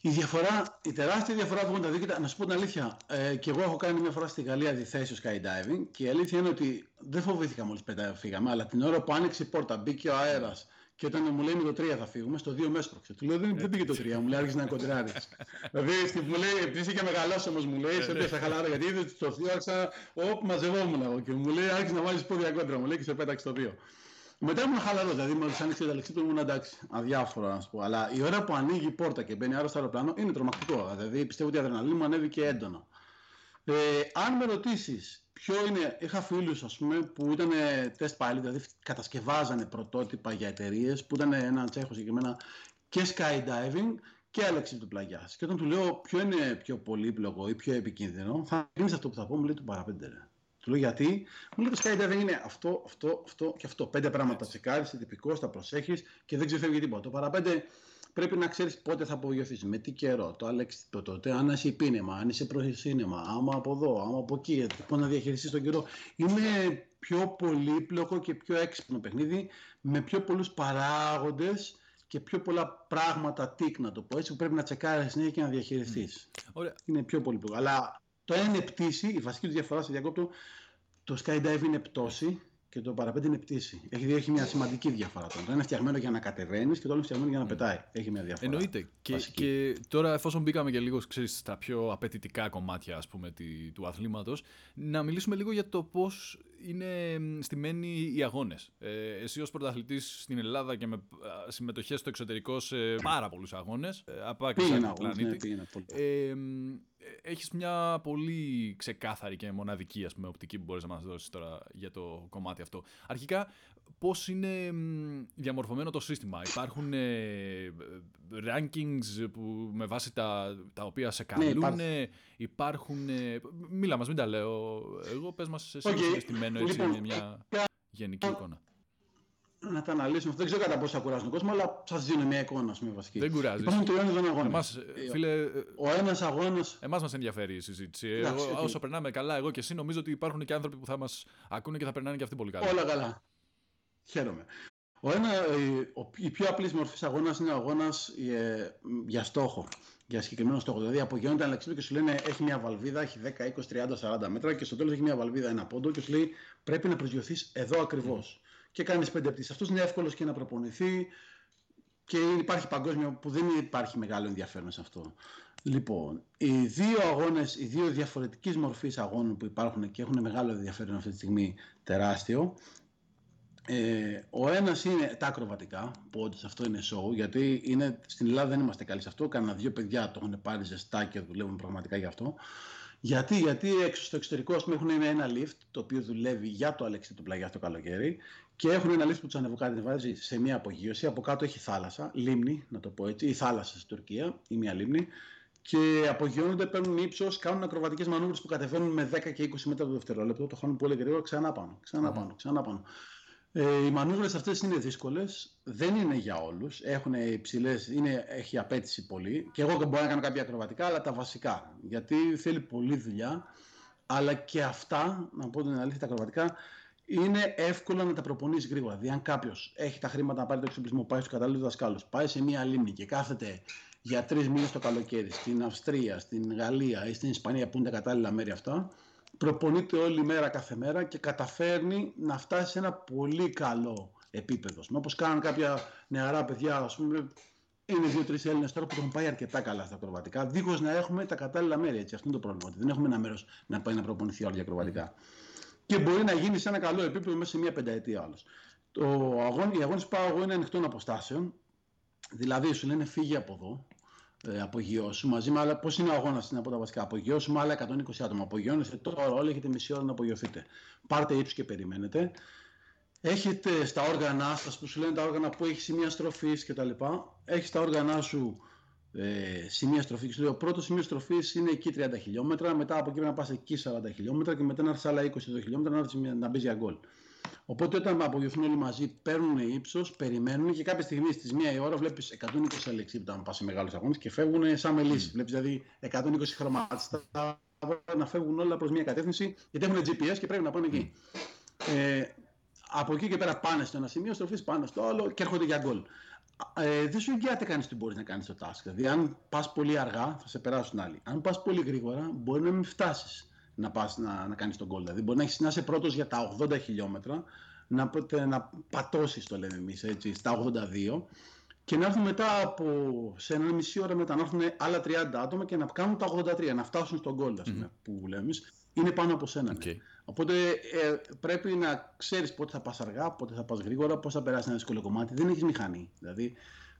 Η διαφορά, η τεράστια διαφορά που έχουν τα δίκτυα, να σου πω την αλήθεια, ε, και εγώ έχω κάνει μια φορά στη Γαλλία διθέσιο skydiving και η αλήθεια είναι ότι δεν φοβήθηκα μόλις φύγαμε, αλλά την ώρα που άνοιξε η πόρτα, μπήκε ο αέρας, και όταν μου λέει με το 3 θα φύγουμε, στο 2 με έσπρωξε. Του λέω δεν, δεν πήγε το 3, μου λέει άρχισε να κοντράρεις. δηλαδή μου λέει, επειδή είσαι και μεγαλός όμως, μου λέει, σε έπιασα χαλάρα γιατί είδες στο 2 άρχισα, όπου μαζευόμουν εγώ και μου λέει άρχισε να βάλει πόδια κόντρα, μου λέει και σε πέταξε το 2. Μετά ήμουν χαλαρό, δηλαδή μόλις άνοιξε τα λεξί του ήμουν εντάξει, αδιάφορο να σου πω. Αλλά η ώρα που ανοίγει η πόρτα και μπαίνει άλλο στο αεροπλάνο είναι τρομακτικό. Δηλαδή πιστεύω ότι η αδρεναλίνη μου ανέβηκε έντονα. Ε, αν με ρωτήσεις ποιο είναι, είχα φίλους που ήταν test pilot, δηλαδή κατασκευάζανε πρωτότυπα για εταιρείες που ήταν ένα τσέχο συγκεκριμένα και skydiving και άλλαξε του πλαγιάς. Και όταν του λέω ποιο είναι πιο πολύπλοκο ή πιο επικίνδυνο, θα γίνει αυτό που θα πω, μου λέει το παραπέντε. Του λέω γιατί, μου λέει το skydiving είναι αυτό, αυτό, αυτό και αυτό. Πέντε πράγματα τσεκάρει, τυπικός, τα προσέχεις και δεν ξεφεύγει τίποτα. Το παραπέντε πρέπει να ξέρεις πότε θα απογειωθείς, με τι καιρό, το άλεξη το τότε, αν είσαι πίνεμα, αν είσαι προσύνεμα, άμα από εδώ, άμα από εκεί, πώς να διαχειριστείς τον καιρό. Είναι πιο πολύπλοκο και πιο έξυπνο παιχνίδι με πιο πολλούς παράγοντες και πιο πολλά πράγματα τικ να το πω έτσι που πρέπει να τσεκάρεις συνέχεια και να διαχειριστείς. Mm. Είναι πιο πολύπλοκο. Αλλά το ένα είναι πτήση, η βασική του διαφορά σε διακόπτω, το skydive είναι πτώση και το παραπέντε είναι πτήση. Έχει, έχει μια σημαντική διαφορά. Το ένα είναι φτιαγμένο για να κατεβαίνεις και το άλλο είναι φτιαγμένο για να πετάει. Έχει μια διαφορά. Εννοείται. Και, και, τώρα, εφόσον μπήκαμε και λίγο ξέρεις, στα πιο απαιτητικά κομμάτια ας πούμε, του αθλήματος, να μιλήσουμε λίγο για το πώς είναι στημένοι οι αγώνες. Ε, εσύ ως πρωταθλητής στην Ελλάδα και με συμμετοχές στο εξωτερικό σε πάρα πολλούς αγώνες. Ε, από άκρη πλανήτη. Ναι, ε, έχεις μια πολύ ξεκάθαρη και μοναδική ας πούμε, οπτική που μπορείς να μας δώσεις τώρα για το κομμάτι αυτό. Αρχικά, πώς είναι διαμορφωμένο το σύστημα; Υπάρχουν ε, rankings που, με βάση τα, τα οποία σε ναι, καλούν. Ναι, υπάρχουν... Ε, μίλα μας, μην τα λέω. Εγώ πες μας εσύ okay. στημένο έτσι λοιπόν, μια γενική εικόνα να τα αναλύσουμε. Δεν ξέρω κατά πόσο θα κουράζουν τον κόσμο, αλλά σας δίνω μια εικόνα πούμε, βασική. Δεν κουράζει. Υπάρχουν τριών ειδών αγώνες. Εμάς, φίλε, ο ένας αγώνα. Εμάς μας ενδιαφέρει η συζήτηση. Εντάξει, εγώ, όσο περνάμε καλά, εγώ και εσύ, νομίζω ότι υπάρχουν και άνθρωποι που θα μας ακούνε και θα περνάνε και αυτοί πολύ καλά. Όλα καλά. Χαίρομαι. Ο ένα, η πιο απλή μορφή αγώνας είναι ο αγώνας ε, για στόχο. Για συγκεκριμένο στόχο. Δηλαδή απογειώνεται ένα και σου λένε έχει μια βαλβίδα, έχει 10, 20, 30, 40 μέτρα και στο τέλος έχει μια βαλβίδα ένα πόντο και σου λέει πρέπει να προσγειωθείς εδώ ακριβώς. Mm και κάνεις πέντε πτήσει. Αυτός είναι εύκολος και να προπονηθεί και υπάρχει παγκόσμιο που δεν υπάρχει μεγάλο ενδιαφέρον σε αυτό. Λοιπόν, οι δύο αγώνες, οι δύο διαφορετικής μορφής αγώνων που υπάρχουν και έχουν μεγάλο ενδιαφέρον αυτή τη στιγμή τεράστιο. Ε, ο ένας είναι τα ακροβατικά, που όντως αυτό είναι show, γιατί είναι, στην Ελλάδα δεν είμαστε καλοί σε αυτό. Κάνα δύο παιδιά το έχουν πάρει ζεστά και δουλεύουν πραγματικά γι' αυτό. Γιατί, γιατί έξω στο εξωτερικό πούμε, έχουν ένα lift το οποίο δουλεύει για το Αλέξη του πλαγιά το καλοκαίρι και έχουν ένα lift που τους ανεβοκάτει βάζει σε μια απογείωση. Από κάτω έχει θάλασσα, λίμνη, να το πω έτσι, ή θάλασσα στην Τουρκία, ή μια λίμνη. Και απογειώνονται, παίρνουν ύψος, κάνουν ακροβατικές μανούβρες που κατεβαίνουν με 10 και 20 μέτρα το δευτερόλεπτο. Το χάνουν πολύ γρήγορα, ξανά πάνω, ξανά πάνω, ξανά πάνω. Ε, οι μανούβρες αυτές είναι δύσκολες, δεν είναι για όλους, έχουν υψηλές, είναι, έχει απέτηση πολύ και εγώ μπορώ να κάνω κάποια ακροβατικά, αλλά τα βασικά, γιατί θέλει πολλή δουλειά, αλλά και αυτά, να πω την αλήθεια, τα ακροβατικά είναι εύκολο να τα προπονείς γρήγορα. Δηλαδή, αν κάποιος έχει τα χρήματα να πάρει το εξοπλισμό, πάει στους κατάλληλους δασκάλους, πάει σε μία λίμνη και κάθεται για τρεις μήνες το καλοκαίρι στην Αυστρία, στην Γαλλία ή στην Ισπανία που είναι τα κατάλληλα μέρη αυτά, προπονείται όλη μέρα κάθε μέρα και καταφέρνει να φτάσει σε ένα πολύ καλό επίπεδο. Όπως κάνουν κάποια νεαρά παιδιά, ας πούμε, είναι δύο-τρεις Έλληνες τώρα που έχουν πάει αρκετά καλά στα ακροβατικά, δίχως να έχουμε τα κατάλληλα μέρη. Έτσι. Αυτό είναι το πρόβλημα. Ότι δεν έχουμε ένα μέρος να πάει να προπονηθεί όλοι για ακροβατικά. Και μπορεί να γίνει σε ένα καλό επίπεδο μέσα σε μια πενταετία άλλος. Οι αγώνε που πάω εγώ είναι ανοιχτών αποστάσεων. Δηλαδή σου λένε φύγει από εδώ, ε, απογειώσου μαζί με άλλα. Πώς είναι ο αγώνας, είναι από τα βασικά; Απογειώσου με άλλα 120 άτομα. Απογειώνεστε τώρα, όλοι έχετε μισή ώρα να απογειωθείτε. Πάρτε ύψος και περιμένετε. Έχετε στα όργανα σας που σου λένε τα όργανα που έχεις σημεία στροφής κτλ. Έχεις τα όργανα σου ε, σημεία στροφής. Και το πρώτος σημείο στροφής είναι εκεί 30 χιλιόμετρα. Μετά από εκεί να πας εκεί 40 χιλιόμετρα και μετά να έρθεις άλλα 20 χιλιόμετρα να, έρθεις, να μπεις για γκολ. Οπότε όταν απογειωθούν όλοι μαζί, παίρνουν ύψος, περιμένουν και κάποια στιγμή στις μία η ώρα βλέπεις 120 αλεξίπτα να πας σε μεγάλους αγώνες και φεύγουν σαν μελίσσει. Mm. Βλέπεις δηλαδή 120 χρωματιστά να φεύγουν όλα προς μία κατεύθυνση γιατί έχουν GPS και πρέπει να πάνε εκεί. Mm. Ε, από εκεί και πέρα πάνε στο ένα σημείο, στροφής πάνε στο άλλο και έρχονται για γκολ. Ε, δεν σου εγγυάται κανείς τι μπορείς να κάνεις το task. Δηλαδή, αν πας πολύ αργά, θα σε περάσουν άλλοι. Αν πας πολύ γρήγορα, μπορεί να μην φτάσεις να, πας, να, να κάνεις τον γκολ. Δηλαδή, μπορεί να, έχεις, να είσαι πρώτος για τα 80 χιλιόμετρα, να, να πατώσεις, το λέμε εμείς, στα 82 και να έρθουν μετά από σε ένα μισή ώρα μετά να έρθουν άλλα 30 άτομα και να κάνουν τα 83, να φτάσουν στον γκολ, mm-hmm. που λέμε είναι πάνω από σένα. Okay. Οπότε ε, πρέπει να ξέρεις πότε θα πας αργά, πότε θα πας γρήγορα, πώς θα περάσει ένα δύσκολο κομμάτι. Δεν έχει μηχανή. Δηλαδή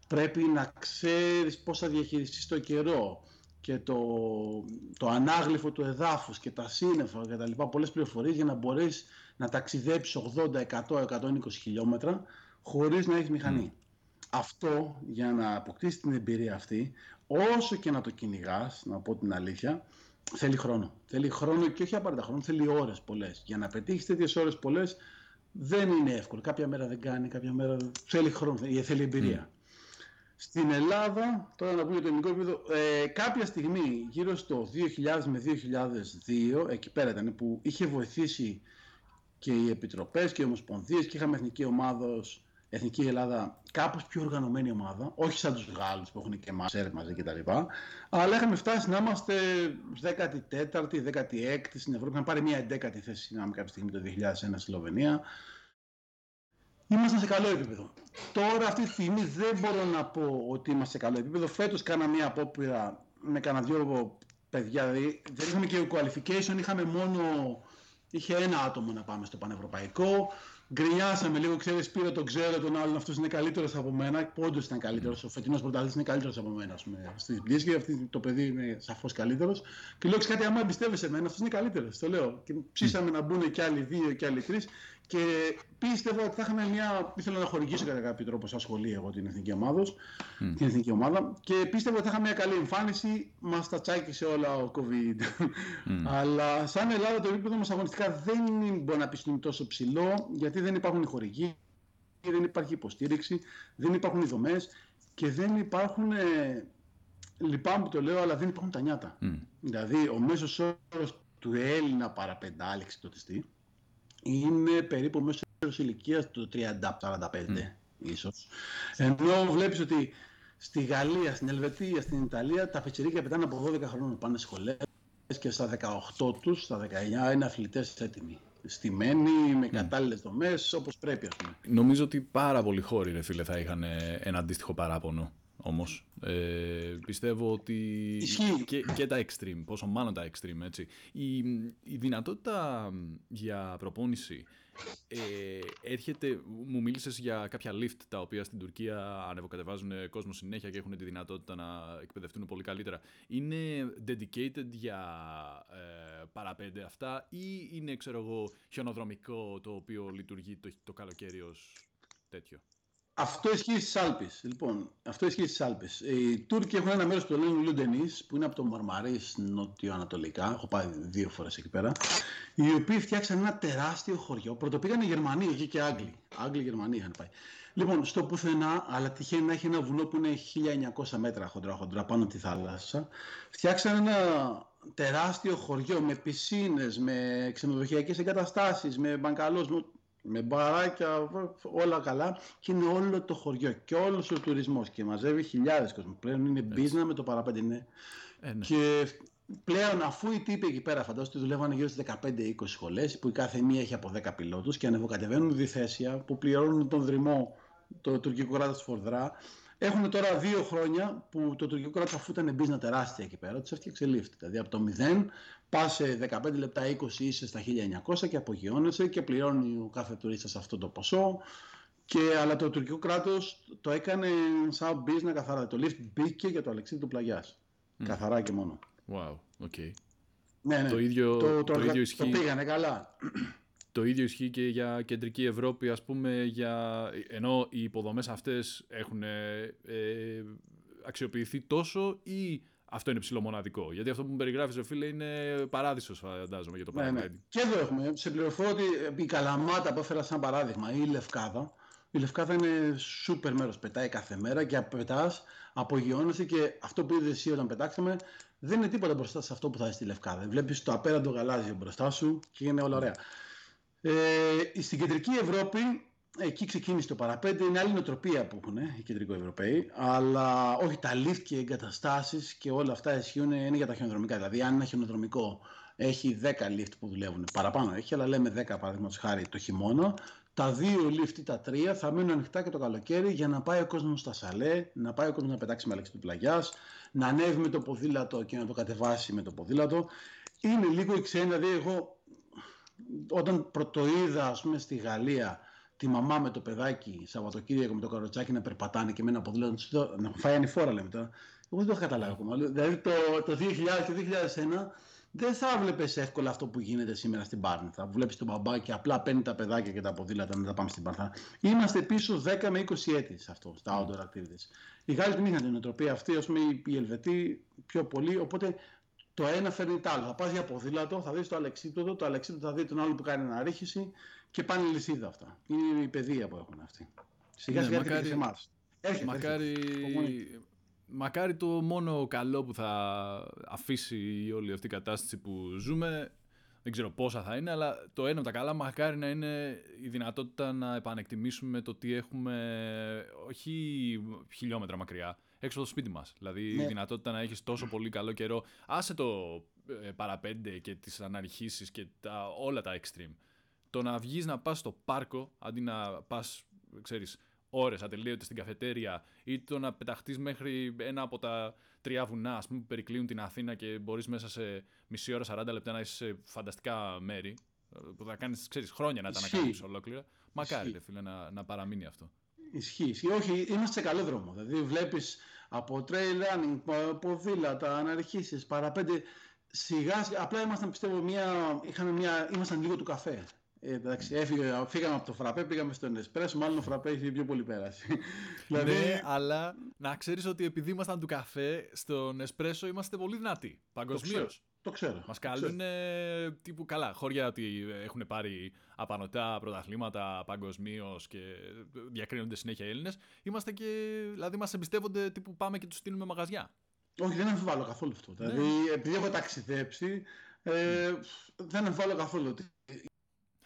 πρέπει να ξέρεις πώς θα διαχειριστείς το καιρό και το, το ανάγλυφο του εδάφους και τα σύννεφα και τα λοιπά, πολλές πληροφορίες για να μπορείς να ταξιδέψεις 80, 100, 120 χιλιόμετρα χωρίς να έχεις μηχανή. Αυτό για να αποκτήσεις την εμπειρία αυτή, όσο και να το κυνηγάς, να πω την αλήθεια, Θέλει χρόνο. Θέλει χρόνο και όχι απαραίτητα χρόνο, θέλει ώρες πολλές. Για να πετύχεις τέτοιες ώρες πολλές δεν είναι εύκολο. Κάποια μέρα δεν κάνει, κάποια μέρα θέλει χρόνο, θέλει εμπειρία. Mm. Στην Ελλάδα, τώρα να πούμε το ελληνικό επίπεδο, ε, κάποια στιγμή γύρω στο 2000 με 2002, εκεί πέρα ήταν που είχε βοηθήσει και οι επιτροπές και οι ομοσπονδίες και είχαμε εθνική ομάδα Εθνική Ελλάδα κάπως πιο οργανωμένη ομάδα, όχι σαν τους Γάλλους που έχουν και εμά μαζί κτλ. Αλλά είχαμε φτάσει να είμαστε 14η, 16η στην Ευρώπη. Είχαμε πάρει μια 11η θέση να κάποια στιγμή το 2001 στη Σλοβενία. Ήμασταν σε καλό επίπεδο. Τώρα, αυτή τη στιγμή, δεν μπορώ να πω ότι είμαστε σε καλό επίπεδο. Φέτος κάνα μια απόπειρα με κανένα δυο παιδιά. Δηλαδή, δεν είχαμε και qualification, είχαμε μόνο. Είχε ένα άτομο να πάμε στο πανευρωπαϊκό. Γκρινιάσαμε λίγο, ξέρεις, πήρε τον ξέρω τον άλλον, αυτός είναι καλύτερος από μένα. Όντως ήταν καλύτερος. Ο φετινός πρωταθλητής είναι καλύτερος από μένα, Στη πτήση και αυτή το παιδί είναι σαφώς καλύτερος. Και λέω κάτι, άμα εμπιστεύεσαι εμένα, αυτός είναι καλύτερος. Το λέω. Και ψήσαμε να μπουν και άλλοι δύο και άλλοι τρεις. Και πίστευα ότι θα είχαμε μια. ήθελα να χορηγήσω κατά κάποιο τρόπο σαν σχολή εγώ την εθνική ομάδα. Mm. Την εθνική ομάδα. Και πίστευα ότι θα είχαμε μια καλή εμφάνιση. Μας τα τσάκισε όλα ο COVID. Mm. Αλλά σαν Ελλάδα το επίπεδο μας αγωνιστικά δεν μπορεί να πιστούν τόσο ψηλό γιατί δεν υπάρχουν οι χορηγοί, δεν υπάρχει υποστήριξη, δεν υπάρχουν οι δομές και δεν υπάρχουν. Ε, λυπάμαι που το λέω, αλλά δεν υπάρχουν τα νιάτα. Mm. Δηλαδή, ο μέσος όρος του Έλληνα παραπεντάληξη τοστή είναι περίπου μέσω ηλικίας του 30-45 mm. ίσως. Ενώ βλέπεις ότι στη Γαλλία, στην Ελβετία, στην Ιταλία τα πετσερίκια πετάνε από 12 χρόνια πάνε σχολές και στα 18 τους, στα 19 είναι αθλητές έτοιμοι. Στημένοι, με κατάλληλες δομές, όπως πρέπει, ας πούμε. Νομίζω ότι πάρα πολλοί χώροι, ρε φίλε, θα είχαν ένα αντίστοιχο παράπονο όμως. Ε, πιστεύω ότι και, και, τα extreme, πόσο μάλλον τα extreme, έτσι. Η, η δυνατότητα για προπόνηση ε, έρχεται, μου μίλησες για κάποια lift τα οποία στην Τουρκία ανεβοκατεβάζουν κόσμο συνέχεια και έχουν τη δυνατότητα να εκπαιδευτούν πολύ καλύτερα. Είναι dedicated για ε, παραπέντε αυτά ή είναι, ξέρω εγώ, χιονοδρομικό το οποίο λειτουργεί το, το καλοκαίρι ως τέτοιο; Αυτό ισχύει στις Άλπε. Λοιπόν, αυτό ισχύει στις Άλπε. Οι Τούρκοι έχουν ένα μέρος που το λένε Λουντενή, που είναι από το Μαρμαρί νοτιοανατολικά. Έχω πάει δύο φορές εκεί πέρα. Οι οποίοι φτιάξαν ένα τεράστιο χωριό. Πρώτο πήγαν οι Γερμανοί εκεί και Άγγλοι. Άγγλοι Γερμανοί είχαν πάει. Λοιπόν, στο πουθενά, αλλά τυχαίνει να έχει ένα βουνό που είναι 1900 μέτρα χοντρά-χοντρά πάνω από τη θάλασσα. Φτιάξαν ένα τεράστιο χωριό με πισίνες, με ξενοδοχειακές εγκαταστάσεις, με μπαγκαλός, με μπαράκια, όλα καλά και είναι όλο το χωριό και όλος ο τουρισμός και μαζεύει χιλιάδες κόσμο. Πλέον είναι μπίζνα με το παραπέντε είναι. Ε, ναι. Και πλέον αφού οι τύποι εκεί πέρα φαντάζομαι ότι δουλεύανε γύρω στις 15-20 σχολές που η κάθε μία έχει από 10 πιλότους και ανεβοκατεβαίνουν διθέσια που πληρώνουν τον δρυμό το τουρκικό κράτος φορδρά έχουν τώρα δύο χρόνια που το τουρκικό κράτος αφού ήταν business τεράστια εκεί πέρα τους έφτιαξε lift δηλαδή από το 0 πά σε 15 λεπτά 20 είσαι στα 1900 και απογειώνεσαι και πληρώνει ο κάθε τουρίστας αυτό το ποσό και, αλλά το τουρκικό κράτος το έκανε σαν business καθαρά. Το lift μπήκε για το Αλεξίδη του Πλαγιάς. Καθαρά και μόνο. Wow, okay. Ναι, ναι. Το ίδιο, το, το, το ίδιο ισχύει. Το πήγανε καλά. Το ίδιο ισχύει και για κεντρική Ευρώπη, ας πούμε, για... ενώ οι υποδομές αυτές έχουν ε, αξιοποιηθεί τόσο ή αυτό είναι ψηλομοναδικό; Γιατί αυτό που μου περιγράφεις, φίλε, είναι παράδεισος, φαντάζομαι, για το ναι, ναι. Και εδώ έχουμε. Σε πληροφορώ ότι η Καλαμάτα που έφερα σαν παράδειγμα, ή η Λευκάδα, η Λευκάδα είναι σούπερ μέρος. Πετάει κάθε μέρα και πετά, απογειώνεσαι και αυτό που είδες εσύ όταν πετάξαμε δεν είναι τίποτα μπροστά σε αυτό που θα είσαι στη Λευκάδα. Βλέπεις το απέραντο γαλάζιο μπροστά σου και είναι όλα ωραία. Ε, στην κεντρική Ευρώπη, εκεί ξεκίνησε το παραπέντε, είναι άλλη νοοτροπία που έχουν οι κεντρικοευρωπαίοι, αλλά όχι τα lift και εγκαταστάσεις και όλα αυτά ισχύουν είναι για τα χιονοδρομικά. Δηλαδή, αν ένα χιονοδρομικό έχει 10 lift που δουλεύουν, παραπάνω έχει, αλλά λέμε 10 παραδείγματος χάρη το χειμώνα, τα δύο lift ή τα τρία θα μείνουν ανοιχτά και το καλοκαίρι για να πάει ο κόσμος στα σαλέ, να πάει ο κόσμος να πετάξει με του πλαγιάς, να ανέβει με το ποδήλατο και να το κατεβάσει με το ποδήλατο. Είναι λίγο η ξένη, δηλαδή εγώ όταν πρωτοείδα ας πούμε στη Γαλλία τη μαμά με το παιδάκι Σαββατοκύριακο με το καροτσάκι να περπατάνε και με ένα ποδήλατο να φάει ανηφόρα λέμε τώρα. Εγώ δεν το έχω καταλάβει ακόμα. Δηλαδή το, το 2000 και 2001 δεν θα βλέπεις εύκολα αυτό που γίνεται σήμερα στην Πάρνηθα. Βλέπεις τον μπαμπά και απλά παίρνει τα παιδάκια και τα ποδήλατα να τα πάμε στην Πάρνηθα. Είμαστε πίσω 10 με 20 έτη σε αυτό, στα outdoor activities. Οι Γάλλοι δεν είχαν την οτροπία αυτή, ας πούμε, οι Ελβετοί πιο πολύ. Οπότε το ένα φέρνει το άλλο. Θα πας για ποδήλατο, θα δεις το αλεξίπτωτο, το αλεξίπτωτο θα δει τον άλλο που κάνει αναρρίχηση και πάνε λυσίδα αυτά. Είναι η παιδεία που έχουν αυτοί. Σιγά ναι, σιγά μακάρι, σε εμά. Μακάρι, μακάρι το μόνο καλό που θα αφήσει όλη αυτή η κατάσταση που ζούμε δεν ξέρω πόσα θα είναι, αλλά το ένα από τα καλά μακάρι να είναι η δυνατότητα να επανεκτιμήσουμε το τι έχουμε όχι χιλιόμετρα μακριά, έξω από το σπίτι μας. Δηλαδή η ναι. δυνατότητα να έχεις τόσο πολύ καλό καιρό, άσε το ε, παραπέντε και τις αναρχήσεις και τα, όλα τα extreme. Το να βγεις να πας στο πάρκο, αντί να πας, ξέρεις, ώρες ατελείωτες στην καφετέρια ή το να πεταχτείς μέχρι ένα από τα τρία βουνά ας πούμε, που περικλείουν την Αθήνα και μπορείς μέσα σε μισή ώρα, 40 λεπτά να είσαι σε φανταστικά μέρη. Που θα κάνεις χρόνια να τα ανακαλύψει ολόκληρα. Μακάρι, ρε, φίλε, να, να παραμείνει αυτό. Ισχύει. Όχι, είμαστε σε καλό δρόμο. Δηλαδή, βλέπεις από trail running, ποδήλατα, αναρχήσει, παραπέντε. Σιγά, απλά ήμασταν, πιστεύω, μια, είχαμε μια, ήμασταν λίγο του καφέ. Ε, εντάξει, έφυγε, φύγαμε από το φραπέ, πήγαμε στον Εσπρέσο. Μάλλον ο φραπέ έχει πιο πολύ πέραση. δηλαδή... Ναι, αλλά να ξέρεις ότι επειδή ήμασταν του καφέ, στον Εσπρέσο είμαστε πολύ δυνατοί. Παγκοσμίως. Το ξέρω. Μας καλούν τύπου καλά. Χώρια ότι έχουν πάρει απανοτά πρωταθλήματα παγκοσμίως και διακρίνονται συνέχεια Έλληνες. Είμαστε και. Δηλαδή, μας εμπιστεύονται τύπου πάμε και τους στείλουμε μαγαζιά. Όχι, δεν αμφιβάλλω καθόλου αυτό. Ναι. Δηλαδή, επειδή έχω ταξιδέψει, ε, δεν αμφιβάλλω καθόλου ότι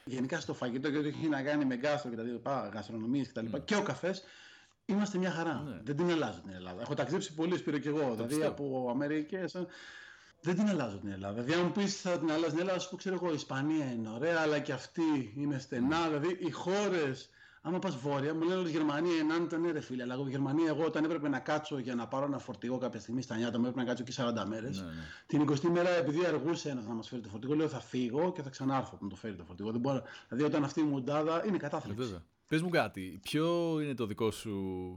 γενικά στο φαγητό και ό,τι έχει να κάνει με γκάστρο και τα δύο γαστρονομίες κτλ. Mm. Και ο καφές, είμαστε μια χαρά. Ναι. Δεν την αλλάζω την Ελλάδα. Έχω ταξιδέψει πολύ, σπίρο και εγώ. δηλαδή από Αμερικέ. Δεν την αλλάζω την Ελλάδα. Δηλαδή, αν μου πεις θα την αλλάζω την Ελλάδα, σου πω ξέρω εγώ, η Ισπανία είναι ωραία, αλλά και αυτή είναι στενά. Mm. Δηλαδή, οι χώρες Άμα πας βόρεια, μου λένε ότι η Γερμανία είναι άνετα, ναι, ρε φίλε. Αλλά η Γερμανία, εγώ όταν έπρεπε να κάτσω για να πάρω ένα φορτηγό κάποια στιγμή στα νιάτα μου, έπρεπε να κάτσω και 40 μέρες. Ναι, ναι. Την 20η μέρα, επειδή αργούσε ένας να μας φέρει το φορτηγό, λέω θα φύγω και θα ξανάρθω να το φέρει το φορτηγό. Δεν μπορώ... Δηλαδή, όταν αυτή η μουντάδα είναι κατάθλιψη. Ε, Πες μου κάτι, ποιο είναι το δικό σου,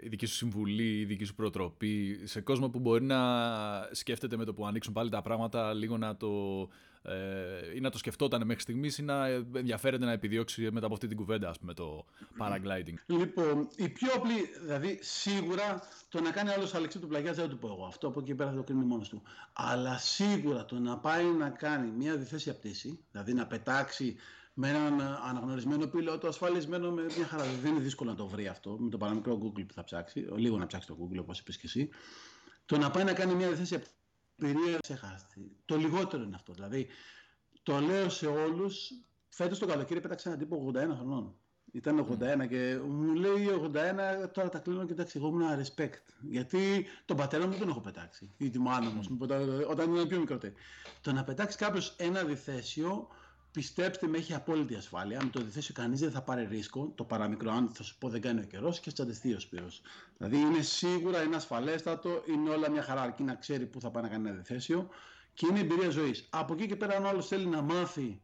ε, η δική σου συμβουλή, η δική σου προτροπή σε κόσμο που μπορεί να σκέφτεται με το που ανοίξουν πάλι τα πράγματα λίγο να το, ε, ή να το σκεφτόταν μέχρι στιγμής ή να ενδιαφέρεται να επιδιώξει μετά από αυτή την κουβέντα, ας πούμε, το paragliding; Λοιπόν, η πιο απλή, δηλαδή σίγουρα το να κάνει άλλος αλεξί του πλαγιάς δεν το πω εγώ. Αυτό από εκεί πέρα θα το κρίνει μόνος του. Αλλά σίγουρα το να πάει να κάνει μια διθέσια πτήση, δηλαδή να πετάξει με έναν αναγνωρισμένο πιλότο, ασφαλισμένο με μια χαρά. Δεν είναι δύσκολο να το βρει αυτό με το παραμικρό Google που θα ψάξει. Λίγο να ψάξει το Google, όπως είπες και εσύ. Το να πάει να κάνει μια διθέση εμπειρίας ξεχάστη. Το λιγότερο είναι αυτό. Δηλαδή, το λέω σε όλους. Φέτος το καλοκαίρι πέταξε έναν τύπο 81 χρονών. Ήταν 81 και μου λέει 81, τώρα τα κλείνω και εντάξει, εγώ ήμουν respect. Γιατί τον πατέρα μου δεν τον έχω πετάξει. Ή τη μάνα μου, όταν ήμουν πιο μικρότερη. Το να πετάξει κάποιος ένα διθέσιο, πιστέψτε με, έχει απόλυτη ασφάλεια. Αν το διθέσιο κανείς δεν θα πάρει ρίσκο, το παραμικρό, αν θα σου πω δεν κάνει ο καιρός και τσαντιστεί ο Σπύρος. Δηλαδή είναι σίγουρα, είναι ασφαλέστατο, είναι όλα μια χαρά αρκεί να ξέρει πού θα πάει να κάνει ένα διθέσιο και είναι εμπειρία ζωής. Από εκεί και πέρα, αν άλλος θέλει να μάθει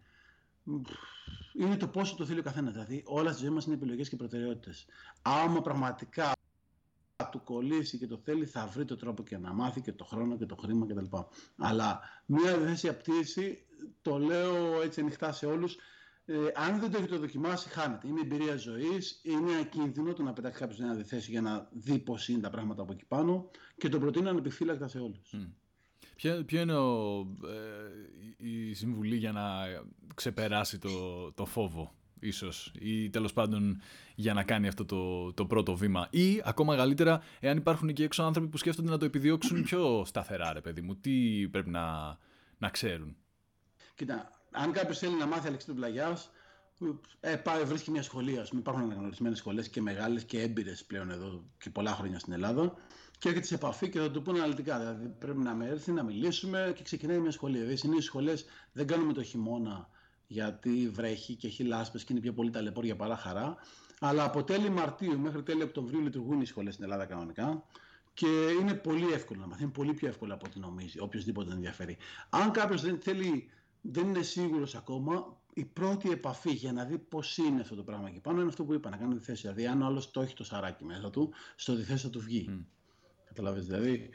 είναι το πόσο το θέλει ο καθένας. Δηλαδή, όλα στη ζωή μας είναι επιλογές και προτεραιότητες. Άμα πραγματικά του κολλήσει και το θέλει, θα βρει το τρόπο και να μάθει και το χρόνο και το χρήμα κτλ. Αλλά μία διαθέσια πτήση, το λέω έτσι ανοιχτά σε όλους, ε, αν δεν το έχετε δοκιμάσει, χάνετε. Είναι εμπειρία ζωής, είναι ακίνδυνο το να πετάξει κάποιος ένα διθέσει για να δει πώς είναι τα πράγματα από εκεί πάνω και το προτείνω ανεπιφύλακτα σε όλους. Ποιο, ποιο είναι ο, ε, η συμβουλή για να ξεπεράσει το, το φόβο; Ίσως ή τέλος πάντων για να κάνει αυτό το, το πρώτο βήμα ή ακόμα μεγαλύτερα εάν υπάρχουν και έξω άνθρωποι που σκέφτονται να το επιδιώξουν πιο σταθερά ρε παιδί μου τι πρέπει να, να ξέρουν; Κοίτα, αν κάποιος θέλει να μάθει αλεξή του πλαγιάς ε, πάει, βρίσκει μια σχολή, ας πούμε, υπάρχουν αναγνωρισμένες σχολές και μεγάλες και έμπειρες πλέον εδώ και πολλά χρόνια στην Ελλάδα και έρχεται σε επαφή και θα το πούνε αναλυτικά. Δηλαδή πρέπει να με έρθει, να μιλήσουμε και ξεκινάει μια σχολή. Δηλαδή συνήθως οι σχολές δεν κάνουμε το χειμώνα γιατί βρέχει και έχει λάσπες και είναι πιο πολύ ταλαιπώρια παρά χαρά. Αλλά από τέλη Μαρτίου μέχρι τέλη Οκτωβρίου λειτουργούν οι σχολές στην Ελλάδα κανονικά. Και είναι πολύ εύκολο να μάθει. Είναι πολύ πιο εύκολο από ό,τι νομίζει, οποιοδήποτε ενδιαφέρει. Αν κάποιος δεν θέλει, δεν είναι σίγουρος ακόμα, η πρώτη επαφή για να δει πώς είναι αυτό το πράγμα εκεί πάνω είναι αυτό που είπα, να κάνει τη θέση. Δηλαδή, αν ο άλλος το έχει το σαράκι μέσα του, στο διθέσιο θα του βγει. Mm. Καταλαβες, δηλαδή...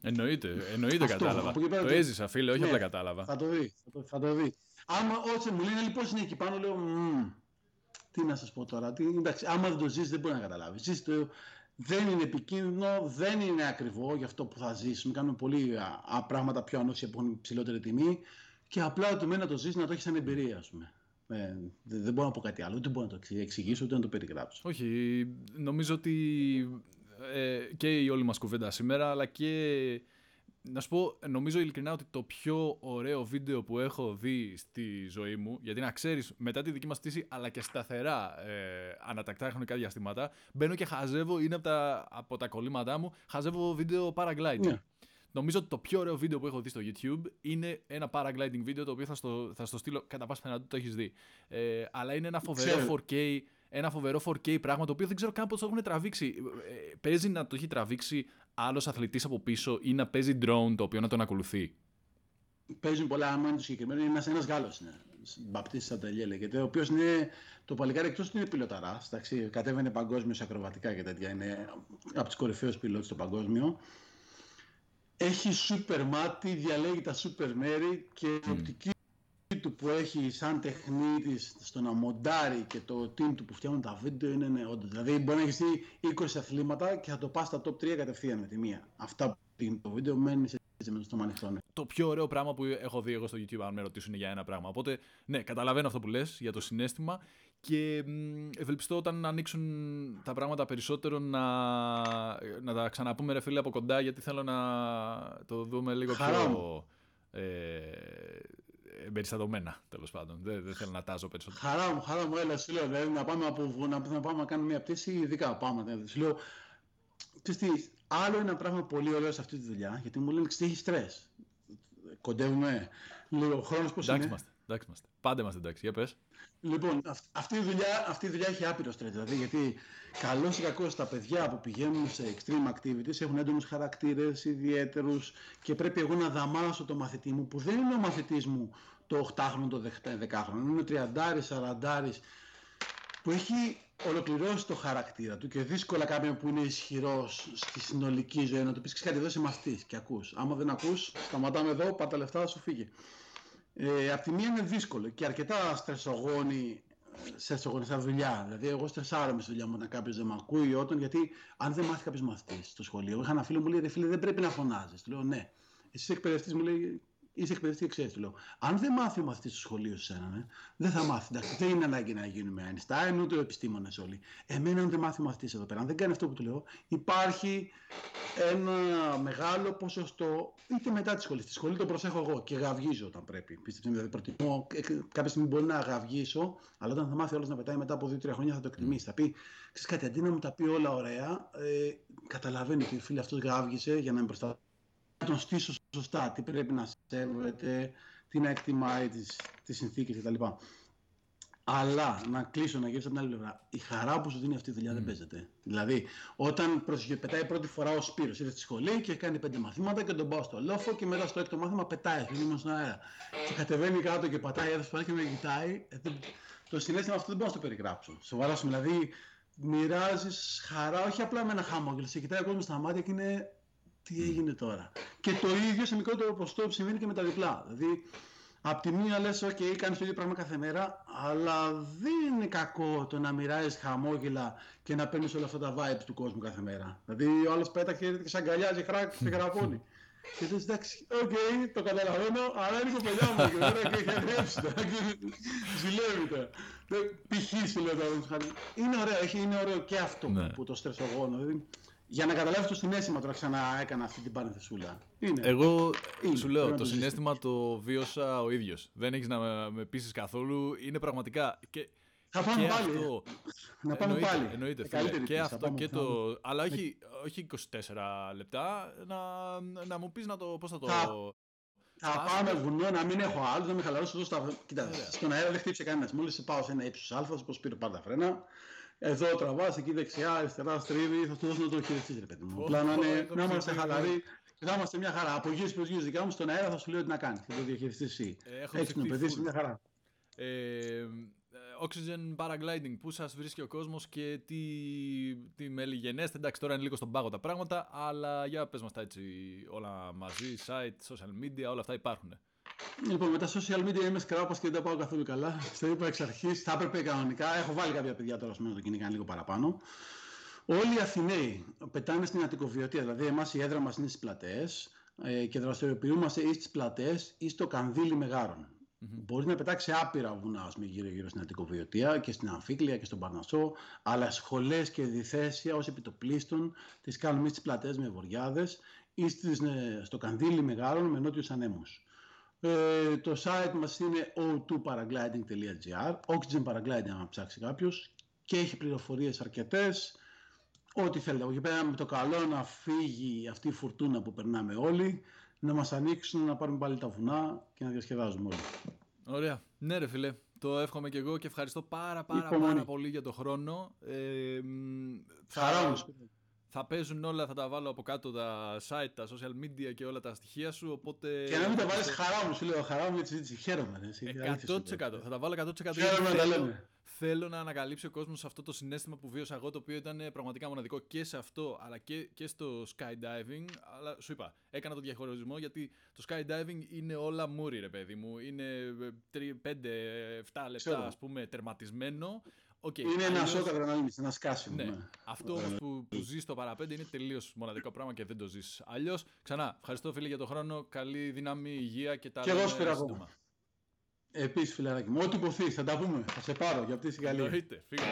Εννοείται, εννοείται Αυτό, κατάλαβα. Το το έζησα, φίλε, όχι ναι, απλά κατάλαβα. Θα το δεις, θα το, θα το δεις. Άμα όσοι μου λένε λοιπόν είναι εκεί πάνω, λέω, τι να σας πω τώρα, τι, εντάξει, άμα δεν το ζεις δεν μπορεί να καταλάβεις. Ζεις το, δεν είναι επικίνδυνο, δεν είναι ακριβό για αυτό που θα ζήσουμε. Κάνουμε πολύ α, πράγματα πιο ανώσια που έχουν ψηλότερη τιμή και απλά το μένει να το ζήσει να το έχεις σαν εμπειρία, ας πούμε. Ε, δεν μπορώ να πω κάτι άλλο, ούτε μπορώ να το εξηγήσω, ούτε να το περιγράψω. Όχι, νομίζω ότι ε, και η όλη μας κουβέντα σήμερα, αλλά και να σου πω, νομίζω ειλικρινά ότι το πιο ωραίο βίντεο που έχω δει στη ζωή μου, γιατί να ξέρεις, μετά τη δική μας πτήση, αλλά και σταθερά ε, ανατακτά χρονικά διαστήματα, μπαίνω και χαζεύω, είναι από τα, από τα κολλήματά μου, χαζεύω βίντεο paragliding. Yeah. Ναι. Νομίζω ότι το πιο ωραίο βίντεο που έχω δει στο YouTube είναι ένα paragliding βίντεο το οποίο θα στο, θα στο στείλω κατά πάσα πιθανότητα το έχεις δει. Ε, αλλά είναι ένα φοβερό 4K ένα φοβερό 4K πράγμα το οποίο δεν ξέρω καν πώς το έχουν τραβήξει. Ε, παίζει να το έχει τραβήξει άλλος αθλητής από πίσω ή να παίζει drone το οποίο να τον ακολουθεί; Παίζουν πολλά, άμα είναι το συγκεκριμένο. Είναι ένας Γάλλος. Μπαπτή Σαντελιέ λέγεται, ο οποίος είναι το παλικάρι εκτός ότι είναι πιλωταρά. Κατέβαινε παγκόσμιος ακροβατικά και τέτοια. Είναι από του κορυφαίους πιλότε στο παγκόσμιο. Έχει σούπερ μάτι, διαλέγει τα σούπερ μέρη και mm. οπτική του που έχει σαν τεχνίτης στο να μοντάρει και το team του που φτιάχνουν τα βίντεο είναι ναι, όντως. Δηλαδή μπορεί να έχεις 20 αθλήματα και θα το πας στα top 3 κατευθείαν με τη μία. Αυτά που το βίντεο μένεις σε στο ανοιχτό. Ναι. Το πιο ωραίο πράγμα που έχω δει εγώ στο YouTube, αν με ρωτήσουν για ένα πράγμα. Οπότε, ναι, καταλαβαίνω αυτό που λες για το συνέστημα και ευελπιστώ όταν ανοίξουν τα πράγματα περισσότερο να, να τα ξαναπούμε ρε φίλε από κοντά γιατί θέλω να το δούμε λίγο πιο ε, εμπεριστατωμένα τέλος πάντων. Δεν, δεν θέλω να τάζω περισσότερο. Χαρά μου, χαρά μου, έλα, σου λέω. Δηλαδή, να πάμε, από, να, να πάμε να κάνουμε μια πτήση, ειδικά πάμε. Δηλαδή, σου λέω, ξέρεις άλλο ένα πράγμα πολύ ωραίο σε αυτή τη δουλειά, γιατί μου λένε ότι έχει στρες. Κοντεύουμε. Λέω, ο χρόνος πώς είναι; Είμαστε, εντάξει είμαστε. Πάντα είμαστε εντάξει, για πες. Λοιπόν, αυτή η δουλειά, αυτή η δουλειά έχει άπειρο στρες. Δηλαδή, γιατί καλό ή κακό τα παιδιά που πηγαίνουν σε extreme activities έχουν έντονους χαρακτήρες, ιδιαίτερους και πρέπει εγώ να δαμάσω το μαθητή μου που δεν είναι ο μαθητής μου το 8χρονο, το 10χρονο, είναι ο 30, 40 που έχει ολοκληρώσει το χαρακτήρα του και δύσκολα κάποιον που είναι ισχυρός στη συνολική ζωή να του πεις κάτι εδώ είσαι μαθητής και ακούς. Άμα δεν ακούς, σταματάμε εδώ, πάτα λεφτά, σου φύγει. Ε, απ' τη μία είναι δύσκολο και αρκετά στρεσογόνη σε στρεσογονιστά δουλειά. Δηλαδή, εγώ στρεσάρομαι στη δουλειά μου όταν κάποιος δεν με ακούει, όταν, γιατί αν δεν μάθει κάποιος μαθητής στο σχολείο. Είχα ένα φίλο μου λέει: Φίλε, δεν πρέπει να φωνάζεις. Του λέω: Ναι. Εσύ εκπαιδευτής μου λέει: Είσαι εκπαιδευτή και ξέρεις. Του λέω: Αν δεν μάθει ο μαθητής στο σχολείο σε ένα, ναι, δεν θα μάθει. Εντάξει, δεν είναι ανάγκη να γίνουμε Einstein, ούτε επιστήμονε όλοι. Εμένα, αν δεν μάθει ο μαθητής εδώ πέρα, αν δεν κάνει αυτό που του λέω, υπάρχει ένα μεγάλο ποσοστό είτε μετά τη σχολή. Στη σχολή το προσέχω εγώ και γαυγίζω όταν πρέπει. Πίστεψε δηλαδή προτιμώ. Ε, κάποια στιγμή μπορεί να γαυγίσω, αλλά όταν θα μάθει όλος να πετάει μετά από 2-3 χρόνια θα το εκτιμήσει. Θα πει, ξέρεις κάτι, αντί να μου τα πει όλα ωραία, ε, καταλαβαίνει ότι ο φίλος αυτός γαύγησε για να με προστατεύει. τον στήσω σωστά, τι πρέπει να σέβεται, τι να εκτιμάει, τις συνθήκες κτλ. Αλλά να κλείσω, να γυρίσω από την άλλη πλευρά. Η χαρά που σου δίνει αυτή η δουλειά mm. δεν παίζεται. Δηλαδή, όταν πετάει πρώτη φορά ο Σπύρος, ήρθε στη σχολή και κάνει πέντε μαθήματα και τον πάω στο λόφο και μετά στο έκτο μάθημα πετάει, είναι στον αέρα. Και κατεβαίνει κάτω και πατάει έδωσε και με κοιτάει. Ε, το συναίσθημα αυτό δεν μπορώ να το περιγράψω. Σοβαρά σου, δηλαδή μοιράζεις χαρά, όχι απλά με ένα χαμόγελο. Σε κοιτάει ο κόσμος στα μάτια και είναι τι έγινε τώρα. Και το ίδιο σε μικρότερο ποσοστό συμβαίνει και με τα διπλά. Δηλαδή, Απ' τη μία λες, ok, κάνεις το ίδιο πράγμα κάθε μέρα, αλλά δεν είναι κακό το να μοιράζεις χαμόγελα και να παίρνεις όλα αυτά τα vibes του κόσμου κάθε μέρα. Δηλαδή, ο άλλος πέτα χέρι και σ' αγκαλιάζει χράκ και γραπώνει. Και λες, εντάξει, ok, okay, το καταλαβαίνω, αλλά είναι κοπελιά μου και τώρα και έχει αγριέψει το. Ζηλεύει το. Π.χ. σου λέω Είναι ωραίο, έχει, είναι ωραίο και αυτό ναι. που το στρέφω εγώ. Δηλαδή, για να καταλάβεις το συνέστημα τώρα ξανά έκανα αυτή την παρενθεσούλα. Είναι. Εγώ είναι. σου λέω, το, συνέστημα το βίωσα ο ίδιος. Δεν έχεις να με, με πείσεις καθόλου. Είναι πραγματικά. Και, θα πάμε και πάλι. Αυτό, να πάμε εννοείται, πάλι. Εννοείται, φίλε. Και αυτό και το. Αλλά όχι, όχι 24 λεπτά. Να, να μου πεις να το. Πώς θα το. Θα, θα πάμε βουνό, να μην έχω άλλο, να με χαλαρώσω εδώ στα. Κοίτα, στον αέρα δεν χτύπησε κανένας. Μόλις πάω σε ένα ύψος Α, πώ πήρε πάντα τα φρένα. Εδώ τραβάς, εκεί δεξιά, αριστερά, στρίβει, θα του δώσω να το χειριστείς, ρε παιδί μου. Απλά να, να είμαστε χαλαροί και θα είμαστε μια χαρά. Από γύρω προ γύρω δικά μου στον αέρα θα σου λέω τι να κάνεις. Θα το διαχειριστείς εσύ. Έτσι το παιδί, μια χαρά. Ε, oxygen paragliding, πού σας βρίσκει ο κόσμος και τι, τι μέλη γενέστε. Εντάξει, τώρα είναι λίγο στον πάγο τα πράγματα, αλλά για πες μας τα έτσι όλα μαζί, site, social media, όλα αυτά υπάρχουν. Λοιπόν, με τα social media είμαι σκράπα και δεν τα πάω καθόλου καλά. Στο είπα εξ αρχής, θα έπρεπε κανονικά. Έχω βάλει κάποια παιδιά τώρα στο το κυνηγάνε λίγο παραπάνω. Όλοι οι Αθηναίοι πετάνε στην Αττικοβιωτία. Δηλαδή, εμάς η έδρα μας είναι στις πλατείε ε, και δραστηριοποιούμαστε ή στι πλατείε ή στο κανδύλι Μεγάρων. Mm-hmm. Μπορεί να πετάξει άπειρα βουνά γύρω-γύρω στην Αττικοβιωτία και στην Αμφίκλια και στον Παρνασσό, αλλά σχολές και διθέσια ως επιτοπλίστων τις κάνουμε στι πλατείε με βοριάδες ή ε, στο κανδύλι Μεγάρων με νότιους ανέμους. Ε, το site μας είναι o2paragliding.gr Oxygen Paragliding αν ψάξει κάποιος και έχει πληροφορίες αρκετές ό,τι θέλετε από εκεί πέρα με το καλό να φύγει αυτή η φουρτούνα που περνάμε όλοι να μας ανοίξουν να πάρουμε πάλι τα βουνά και να διασκεδάζουμε όλοι Ωραία. Ναι ρε φίλε, το εύχομαι και εγώ και ευχαριστώ πάρα πάρα, πάρα πολύ για το χρόνο. Ε, θα θα παίζουν όλα, θα τα βάλω από κάτω τα site, τα social media και όλα τα στοιχεία σου. Οπότε... Και να μην τα βάλεις χαρά μου, σου λέω χαρά μου για τη συζήτηση. Χαίρομαι. 100%. Θα τα βάλω 100%. Χαίρομαι να λέμε. Θέλω να ανακαλύψει ο κόσμος αυτό το συνέστημα που βίωσα εγώ, το οποίο ήταν πραγματικά μοναδικό και σε αυτό, αλλά και, και στο skydiving. Αλλά σου είπα, έκανα το διαχωρισμό γιατί το skydiving είναι όλα μούρι, ρε παιδί μου. Είναι 5-7 λεπτά, ας πούμε, τερματισμένο. Okay, είναι ένα σοκ αδρεναλίνη, ένα σκάσιμο. Ναι. ναι. Αυτό όμως που, που ζεις στο παραπέντε είναι τελείως μοναδικό πράγμα και δεν το ζεις. Αλλιώς, ξανά, ευχαριστώ φίλε για τον χρόνο. Καλή δύναμη, υγεία και τα Και εγώ σπίρα Επίσης, φιλαράκι μου, ό,τι υποθείς, θα τα πούμε. Θα σε πάρω για αυτή τη Γαλλία. Εννοείται, φύγα.